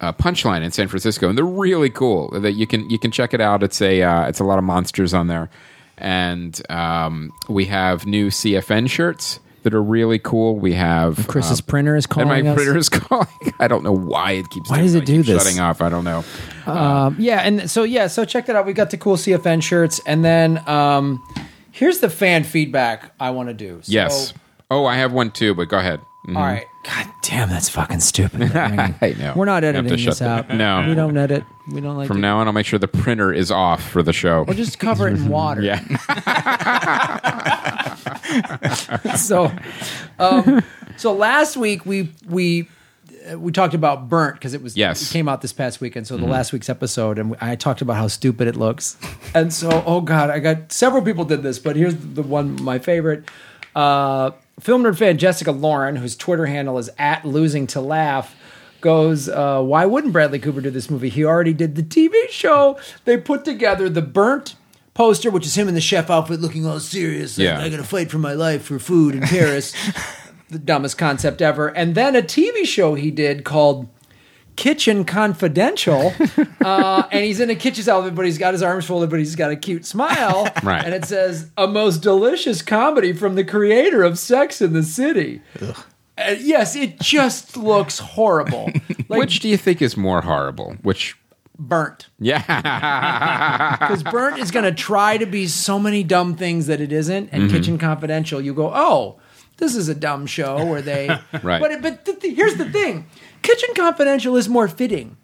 uh, Punchline in San Francisco, and they're really cool. That you can you can check it out. It's a uh, it's a lot of monsters on there, and um, we have new CFN shirts that are really cool. We have Chris's um, printer is and calling my us. printer is calling. I don't know why it keeps. Why does it do this? Shutting off. I don't know. Um, yeah, and so yeah, so check that out. We got the cool CFN shirts, and then um, here's the fan feedback I want to do. So, Yes. Oh, I have one too, but go ahead. Mhm. All right. God damn, that's fucking stupid. I I know. We're not have to editing this out. No. we don't edit. We don't like From to- now on, I'll make sure the printer is off for the show. We'll just cover it in water. yeah. so, um, so last week we we uh, we talked about burnt because it was Yes. Mm-hmm. it came out this past weekend. So the last week's episode, and I talked about how stupid it looks. And so, oh god, I got several people did this, but here's the one my favorite. Uh, film nerd fan Jessica Lauren, whose Twitter handle is at losing to laugh. Goes, uh, why wouldn't Bradley Cooper do this movie? He already did the TV show. They put together the burnt poster, which is him in the chef outfit looking all serious. Like, Yeah. I gotta fight for my life for food in Paris. the dumbest concept ever. And then a TV show he did called Kitchen Confidential. uh, and he's in a kitchen outfit, but he's got his arms folded, but he's got a cute smile. Right. And it says, a most delicious comedy from the creator of Sex in the City. Uh, yes, it just looks horrible. Like Which do you think is more horrible? Which, burnt. yeah. Because Burnt is going to try to be so many dumb things that it isn't, and Kitchen Confidential, you go, oh, this is a dumb show where they. Right. But but the, the- here's the thing: Kitchen Confidential is more fitting.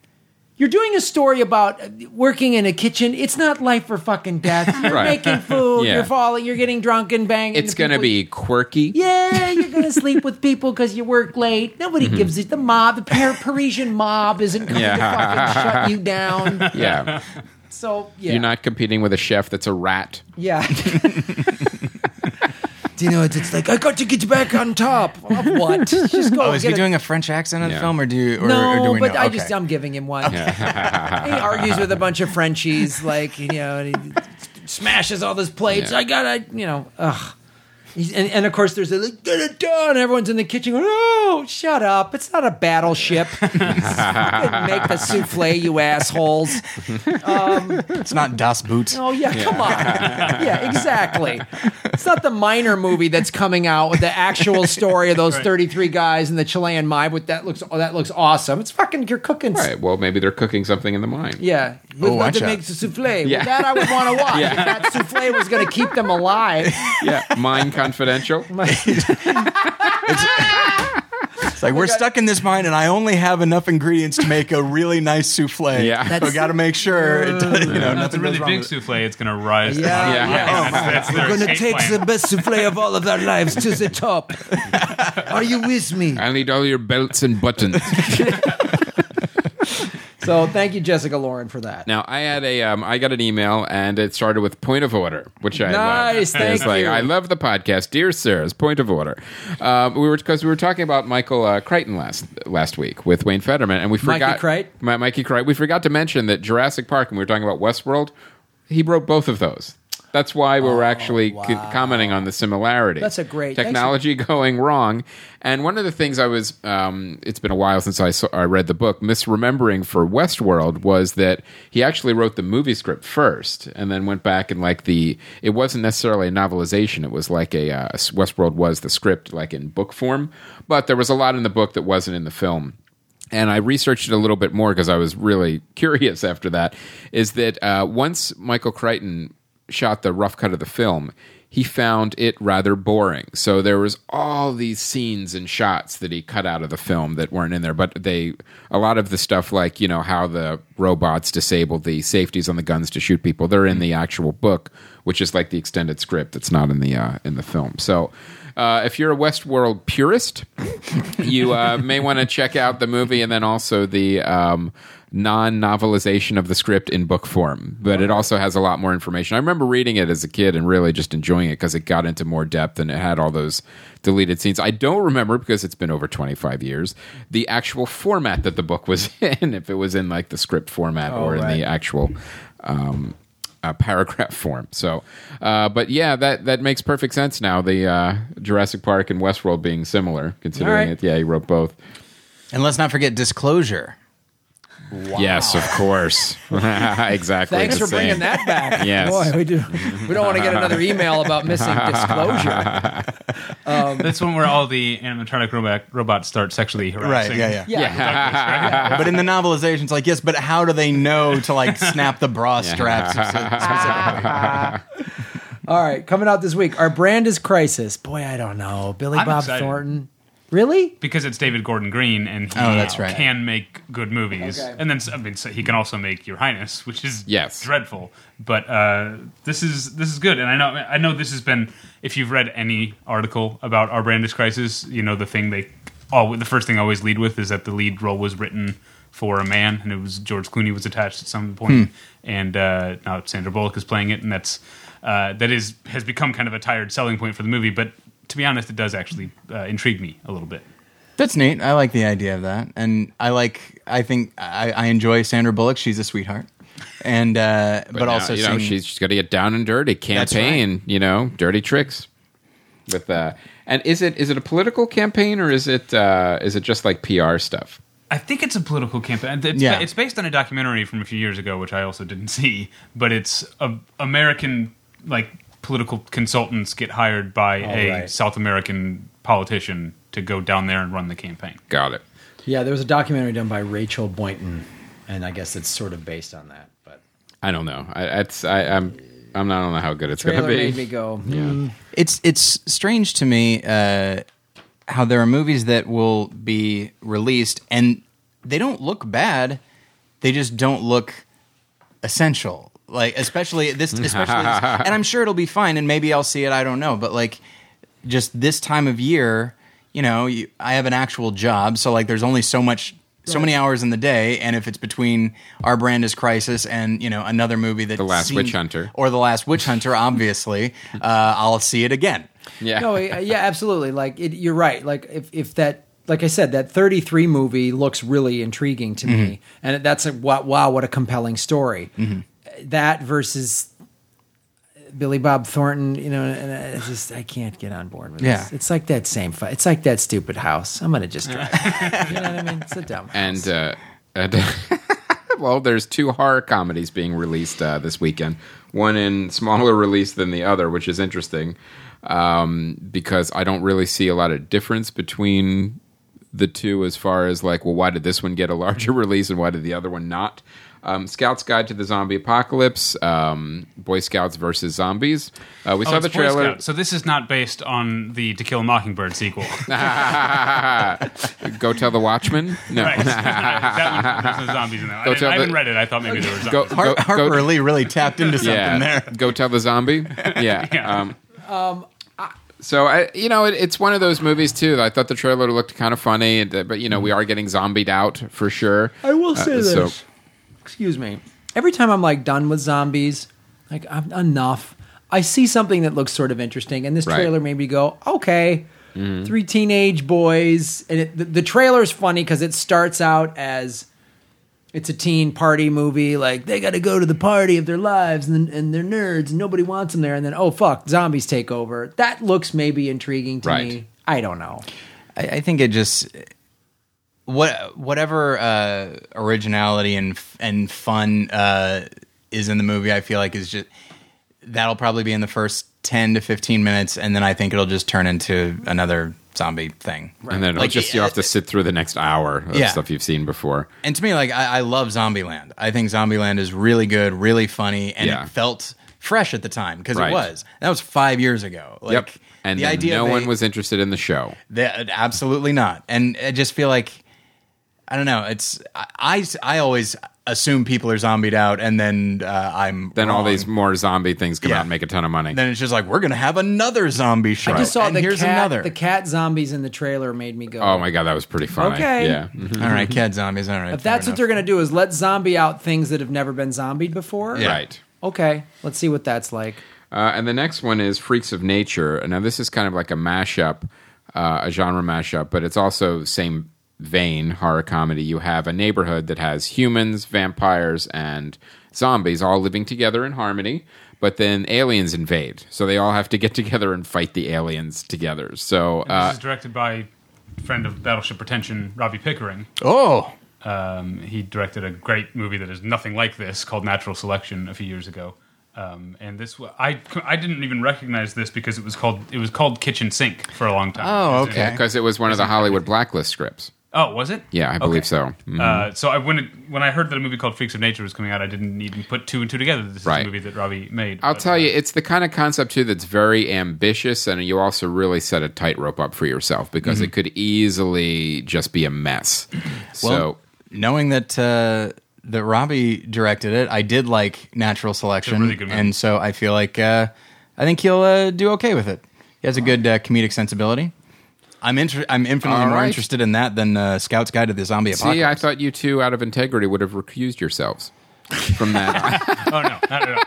You're doing a story about working in a kitchen. It's not life or fucking death. You're Right. making food. Yeah. You're falling. You're getting drunk and banging. it's into going to people. be quirky. Yeah, you're gonna sleep with people because you work late. Nobody mm-hmm. gives it. The mob, the Par- Parisian mob, isn't coming Yeah. to fucking shut you down. Yeah. So yeah, You're not competing with a chef that's a rat. Yeah. Do you know what it's like? I got to get back on top. Of what? Just go. Oh, is he a- doing a French accent in the Yeah. film, or do you? Or, no, or do we but know? I Okay. just I'm giving him one. he argues with a bunch of Frenchies, like you know, and he smashes all those plates. Yeah. I gotta, you know, ugh. He's, and, and of course, there's a like, get it done. Everyone's in the kitchen going, "Oh, shut up! It's not a battleship. Make the souffle, you assholes." Um, it's not Das Boots. Oh yeah, come on. Yeah, exactly. It's not the miner movie that's coming out with the actual story of those 33 guys in the Chilean mine. With that looks oh, that looks awesome. It's fucking you're cooking. Right. Well, maybe they're cooking something in the mine. Yeah, we're Oh, about to out. make the souffle. Yeah. Well, that I would want to watch. Yeah. If that souffle was going to keep them alive. Yeah. Mine confidential. It's like we're stuck in this mine, and I only have enough ingredients to make a really nice souffle. Yeah. so got to make sure it, you know If it's a really big with it. souffle, it's going to rise. Yeah. to the Yeah. top. Yeah. That's- that's We're going to take plan. the best souffle of all of our lives to the top. Are you with me? I need all your belts and buttons. So thank you, Jessica Lauren, for that. Now I had a um, I got an email and it started with point of order, which I Nice, love. thank like you. I love the podcast, dear sirs. Point of order. Um, we were because we were talking about Michael uh, Crichton last last week with Wayne Federman, and we Mikey forgot Crichton? Mi- Mikey Crichton. We forgot to mention that Jurassic Park, and we were talking about Westworld. He wrote both of those. That's why we were actually co- commenting on the similarity. Oh, That's a great- thanks for- technology going wrong. And one of the things I was, um, it's been a while since I, saw, I read the book, misremembering for Westworld was that he actually wrote the movie script first and then went back and like the, it wasn't necessarily a novelization. It was like a, uh, Westworld was the script like in book form, but there was a lot in the book that wasn't in the film and I researched it a little bit more because I was really curious after that. Is that uh, once Michael Crichton shot the rough cut of the film, he found it rather boring. So there was all these scenes and shots that he cut out of the film that weren't in there. But they, a lot of the stuff like you know how the robots disabled the safeties on the guns to shoot people, they're in the actual book, which is like the extended script that's not in the uh, in the film. So. Uh, if you're a Westworld purist, you uh, may want to check out the movie and then also the um, non-novelization of the script in book form. But it also has a lot more information. I remember reading it as a kid and really just enjoying it because it got into more depth and it had all those deleted scenes. I don't remember because it's been over 25 years the actual format that the book was in. If it was in like the script format or in the actual. Um, uh, paragraph form. So, uh, but yeah, that that makes perfect sense now. The uh, Jurassic Park and Westworld being similar, considering All right. it. Yeah, he wrote both. And let's not forget disclosure. Yes, of course. exactly. Thanks the for bringing that back. Yes. Boy, we do. We don't want to get another email about missing disclosure. Um, That's one where all the animatronic robot robots start sexually harassing. Right. yeah, yeah. Yeah. But in the novelization, it's like, yes, but how do they know to like snap the bra straps specifically? All right, coming out this week. Our brand is Crisis. Boy, I don't know. Billy I'm Bob excited. Thornton. Really? because it's David Gordon Green and he Oh, that's right. can make good movies. Okay. And then I mean so he can also make Your Highness, which is Yes. dreadful. But uh, this is this is good, and I know I know this has been. If you've read any article about Our Brand is Crisis, you know the thing they all the first thing I always lead with is that the lead role was written for a man, and it was George Clooney was attached at some point, and uh, now Sandra Bullock is playing it, and that's uh, that is has become kind of a tired selling point for the movie. But to be honest, it does actually uh, intrigue me a little bit. That's neat. I like the idea of that, and I like. I think I, I enjoy Sandra Bullock. She's a sweetheart, and uh, but, now, also you know, seeing- she's, she's got to get down and dirty. That's Campaign, you know, dirty tricks. With uh, and is it is it a political campaign or is it uh, is it just like PR stuff? I think it's a political campaign. It's, Yeah. it's based on a documentary from a few years ago, which I also didn't see. But it's a, American like political consultants get hired by a right. South American politician to go down there and run the campaign. Got it. Yeah, there was a documentary done by Rachel Boynton, and I guess it's sort of based on that. But I don't know. I, it's I, I'm I'm not I don't know how good it's going to be. made me go. "Hmm." it's it's strange to me uh, how there are movies that will be released and they don't look bad. They just don't look essential. Like especially this, especially, this, and I'm sure it'll be fine. And maybe I'll see it. I don't know. But like, just this time of year, you know, you, I have an actual job, so like, there's only so much. So many hours in the day, and if it's between our brand is Crisis and you know another movie that The Last seemed- Witch Hunter. or the Last Witch Hunter, obviously, uh, I'll see it again. Yeah. No, uh, yeah, absolutely. Like it, you're right. Like if if that, like I said, that 33 movie looks really intriguing to me, and that's a wow, wow, what a compelling story. That versus Billy Bob Thornton, you know, and I just I can't get on board with Yeah. this. It's like that same fight. It's like that stupid house. I'm gonna just drive. you know what I mean? It's a dumb house. and uh, and well, there's two horror comedies being released uh, this weekend. One in smaller release than the other, which is interesting um, because I don't really see a lot of difference between the two as far as like, well, why did this one get a larger release and why did the other one not? Um, Scout's Guide to the Zombie Apocalypse, um, Boy Scouts versus Zombies. Uh, we Oh, saw the trailer. So this is not based on the To Kill a Mockingbird sequel. Go tell the Watchman. No. right. that one, there's no zombies in that. I, Go didn't- tell I haven't read it. I thought maybe there were zombies. Go, Har- go- Harper go- Lee really tapped into something yeah. there. Go tell the zombie. Yeah. Yeah. Um, so I, you know, it, it's one of those movies too. that I thought the trailer looked kind of funny, uh, but you know, we are getting zombied out for sure. I will say Uh, so- this. Excuse me. Every time I'm like done with zombies, like I'm enough. I see something that looks sort of interesting, and this Right. trailer made me go, okay. Mm-hmm. Three teenage boys, and it, the, the trailer's funny because it starts out as it's a teen party movie. Like they got to go to the party of their lives, and, and they're nerds, and nobody wants them there. And then, oh fuck, zombies take over. That looks maybe intriguing to Right. me. I don't know. I, I think it just what whatever uh, originality and and fun uh, is in the movie. I feel like is just that'll probably be in the first ten to fifteen minutes, and then I think it'll just turn into another zombie thing. And then it'll Like, just you have to sit through the next hour of Yeah. stuff you've seen before. And to me, like I, I love Zombieland. I think Zombieland is really good, really funny, and Yeah. it felt fresh at the time because Right. it was. That was five years ago. Like, yep. And the idea no they- one was interested in the show. That, absolutely not. And I just feel like I don't know. It's I I, I always assume people are zombied out, and then uh, I'm Then all these more zombie things come Yeah. out and make a ton of money. Then it's just like we're gonna have another zombie show. I just saw and the here's cat. another. The cat zombies in the trailer made me go. oh my god, that was pretty funny. Okay. Yeah. Mhm. all right, cat zombies. All right, If that's what they're going to do is let zombie out things that have never been zombied before. Yeah. Right. Okay, let's see what that's like. Uh, and the next one is Freaks of Nature. Now, this is kind of like a mashup, uh, a genre mashup, but it's also same vein horror comedy. You have a neighborhood that has humans, vampires, and zombies all living together in harmony. But then aliens invade, so they all have to get together and fight the aliens together. So, this uh, is directed by friend of Battleship Pretension, Robbie Pickering. Oh, Um, he directed a great movie that is nothing like this called Natural Selection a few years ago. Um, and this, I, I didn't even recognize this because it was called it was called Kitchen Sink for a long time. Oh, okay. because it was one of the Hollywood blacklist scripts. Oh, was it? Yeah, I believe Okay. so. Mhm. Uh, so I, when it, when I heard that a movie called Freaks of Nature was coming out, I didn't even put two and two together. This is Right. a movie that Robbie made. I'll But, tell uh, you, it's the kind of concept too that's very ambitious, and you also really set a tightrope up for yourself because Mm-hmm. it could easily just be a mess. so well, knowing that uh, that Robbie directed it, I did like Natural Selection, really good and so I feel like uh, I think he'll uh, do okay with it. He has a good uh, comedic sensibility. I'm inter- I'm infinitely All more right. interested in that than uh, Scout's Guide to the Zombie Apocalypse. see, I thought you two, out of integrity, would have recused yourselves from that. oh no, not at all.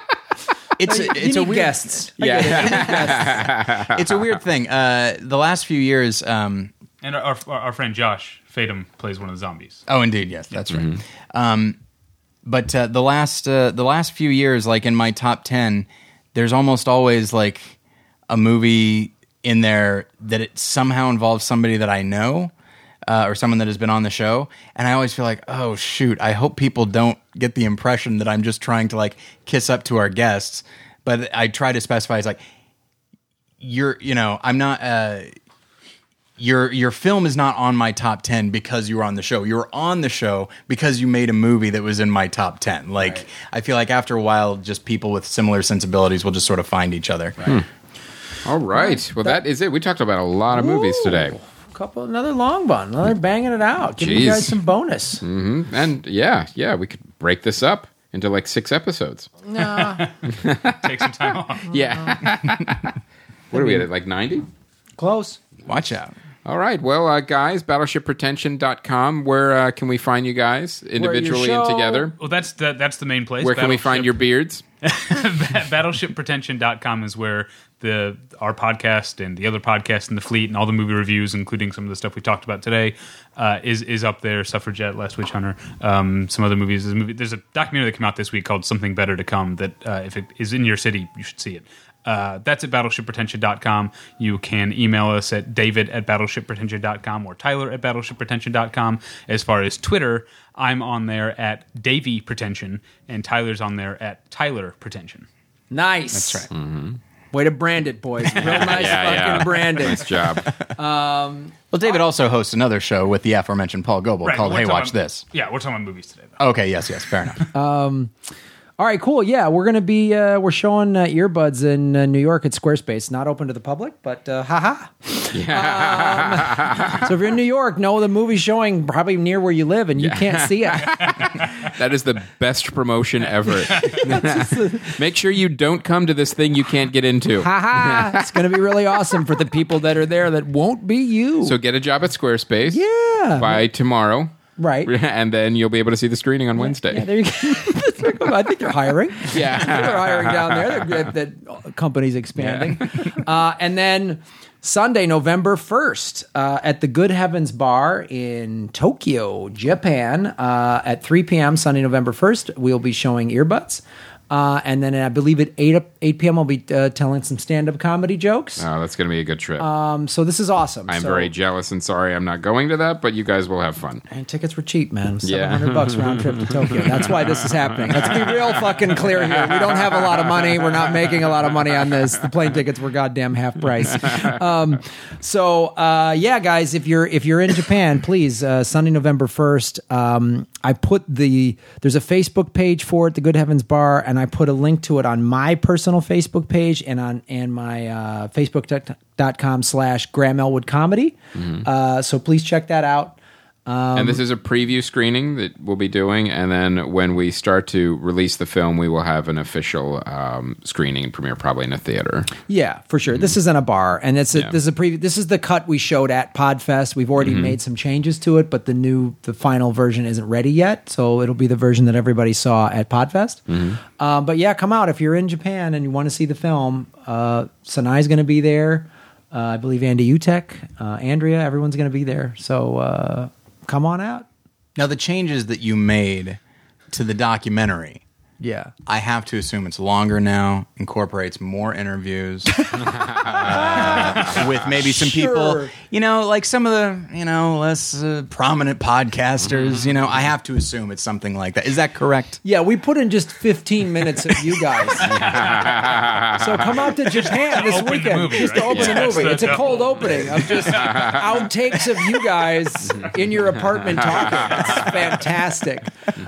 it's a, You it's a need weird guests. yeah, it's a weird thing. Uh, the last few years, um, And our, our, our friend Josh Fadem plays one of the zombies. Oh, indeed, yes, that's right. Um, but uh, the last uh, the last few years, like in my top ten, there's almost always like a movie in there that it somehow involves somebody that I know. Uh, or someone that has been on the show, and I always feel like, oh shoot! I hope people don't get the impression that I'm just trying to like kiss up to our guests. But I try to specify it's like you're, you know, I'm not. Uh, your your film is not on my top 10 because you were on the show. You were on the show because you made a movie that was in my top 10. Like I feel like after a while just people with similar sensibilities will just sort of find each other. All right. Well, that is it. We talked about a lot of movies today. Ooh, Couple, another long one, another banging it out. Give you guys some bonus. And yeah, yeah, we could break this up into like six episodes. Nah, Take some time off. Yeah. what are we at? Like 90? close. Watch out. All right. Well, uh, guys, battleshippretension.com. Where uh, can we find you guys individually and together? Well, that's the, that's the main place. Where can we find your beards? battleshippretension.com is where the our podcast and the other podcasts in the fleet and all the movie reviews including some of the stuff we talked about today uh, is is up there. Suffragette last witch hunter um, some other movies. There's a, movie, there's a documentary that came out this week called something better to come that uh, if it is in your city you should see it uh, that's at battleshippretension.com. You can email us at david at battleshippretension.com or tyler at battleshippretension.com. As far as Twitter, I'm on there at Davy Pretension, and Tyler's on there at Tyler Pretension. Nice. That's right. Mm-hmm. Way to brand it, boys. Real nice fucking branding. Nice job. Well, David also hosts another show with the aforementioned Paul Goebel called Hey Watch about- This. Yeah, we're talking about movies today. Though. Okay, yes, yes, fair enough. All right, cool. Yeah, we're gonna be uh, we're showing uh, earbuds in uh, New York at Squarespace. Not open to the public, but uh, haha. Um, so if you're in New York, know the movie's showing probably near where you live, and you can't see it. That is the best promotion ever. Make sure you don't come to this thing you can't get into. haha. It's gonna be really awesome for the people that are there that won't be you. So get a job at Squarespace yeah, by tomorrow. Right. and then you'll be able to see the screening on Wednesday. Yeah, there you go. I think they're hiring. Yeah. they're hiring down there. They're, the company's expanding. Uh, and then Sunday, November 1st, uh, at the Good Heavens Bar in Tokyo, Japan, uh, at 3 p.m., Sunday, November 1st, we'll be showing earbuds. Uh, and then I believe at 8, 8 p.m., I'll be uh, telling some stand up comedy jokes. Oh, that's going to be a good trip. Um, so this is awesome. I'm So- very jealous and sorry I'm not going to that, but you guys will have fun. And tickets were cheap, man. Seven Yeah. hundred bucks round trip to Tokyo. That's why this is happening. Let's be real fucking clear here. We don't have a lot of money. We're not making a lot of money on this. The plane tickets were goddamn half price. Um, so uh, yeah, guys, if you're if you're in Japan, please uh, Sunday, November first. Um, I put the there's a Facebook page for it, the Good Heavens Bar, and I put a link to it on my personal Facebook page and on and my uh, Facebook.com slash Graham Elwood Comedy. Uh, so please check that out. Um, and this is a preview screening that we'll be doing, and then when we start to release the film, we will have an official um, screening and premiere, probably in a theater. Yeah, for sure. This isn't a bar, and it's a, Yeah. this is a pre. This is the cut we showed at Podfest. We've already made some changes to it, but the new, the final version isn't ready yet. So it'll be the version that everybody saw at Podfest. Um, but yeah, come out if you're in Japan and you want to see the film. Uh, Sanai's going to be there. Uh, I believe Andy Utek, uh, Andrea, everyone's going to be there. So uh, come on out. Now, the changes that you made to the documentary, Yeah. I have to assume it's longer now, incorporates more interviews uh, with maybe some people, you know, like some of the, you know, less uh, prominent podcasters. You know, I have to assume it's something like that. Is that correct? Yeah, we put in just 15 minutes of you guys. so come out to Japan this open the weekend movie, just to right? open Yeah, the that's movie. the It's a cold double. opening of just outtakes of you guys in your apartment talking. It's fantastic.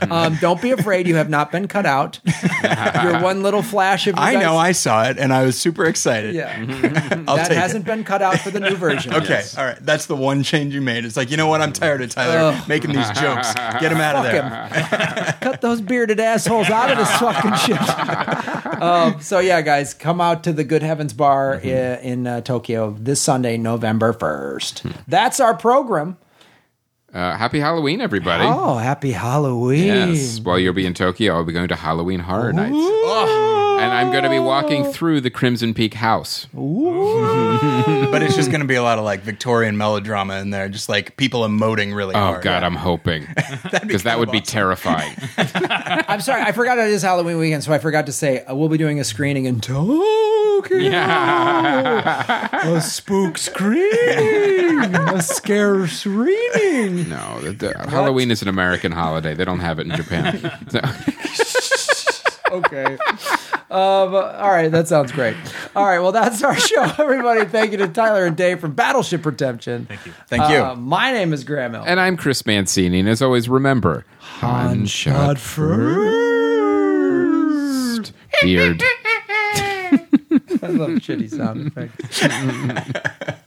Um, don't be afraid; you have not been cut out. Your one little flash of you I guys- know I saw it and I was super excited. yeah, I'll that take hasn't been cut out for the new version. Okay, all right. That's the one change you made. It's like, you know what? I'm tired of Tyler making these jokes. Get him out of Fuck there. him. Cut those bearded assholes out of this fucking shit. um, so yeah, guys, come out to the Good Heavens Bar i- in uh, Tokyo this Sunday, November first. That's our program. Uh, happy Halloween, everybody. Oh, happy Halloween! Yes. While you'll be in Tokyo, I'll be going to Halloween Horror Nights. And I'm going to be walking through the Crimson Peak house. But it's just going to be a lot of like Victorian melodrama in there, just like people emoting really hard. Oh, hard. God, I'm hoping. Because that would be terrifying. I'm sorry, I forgot it is Halloween weekend, so I forgot to say uh, we'll be doing a screening in Tokyo. A spook screening, a scare screening. No, the, the- Halloween is an American holiday. They don't have it in Japan. So- Okay. Um, all right, that sounds great. All right, well, that's our show, everybody. Thank you to Tyler and Dave from Battleship Pretension. Thank you. Thank you. Uh, my name is Graham Hill. and I'm Chris Mancini. And as always, remember, Han shot first. beard. I love shitty sound effects.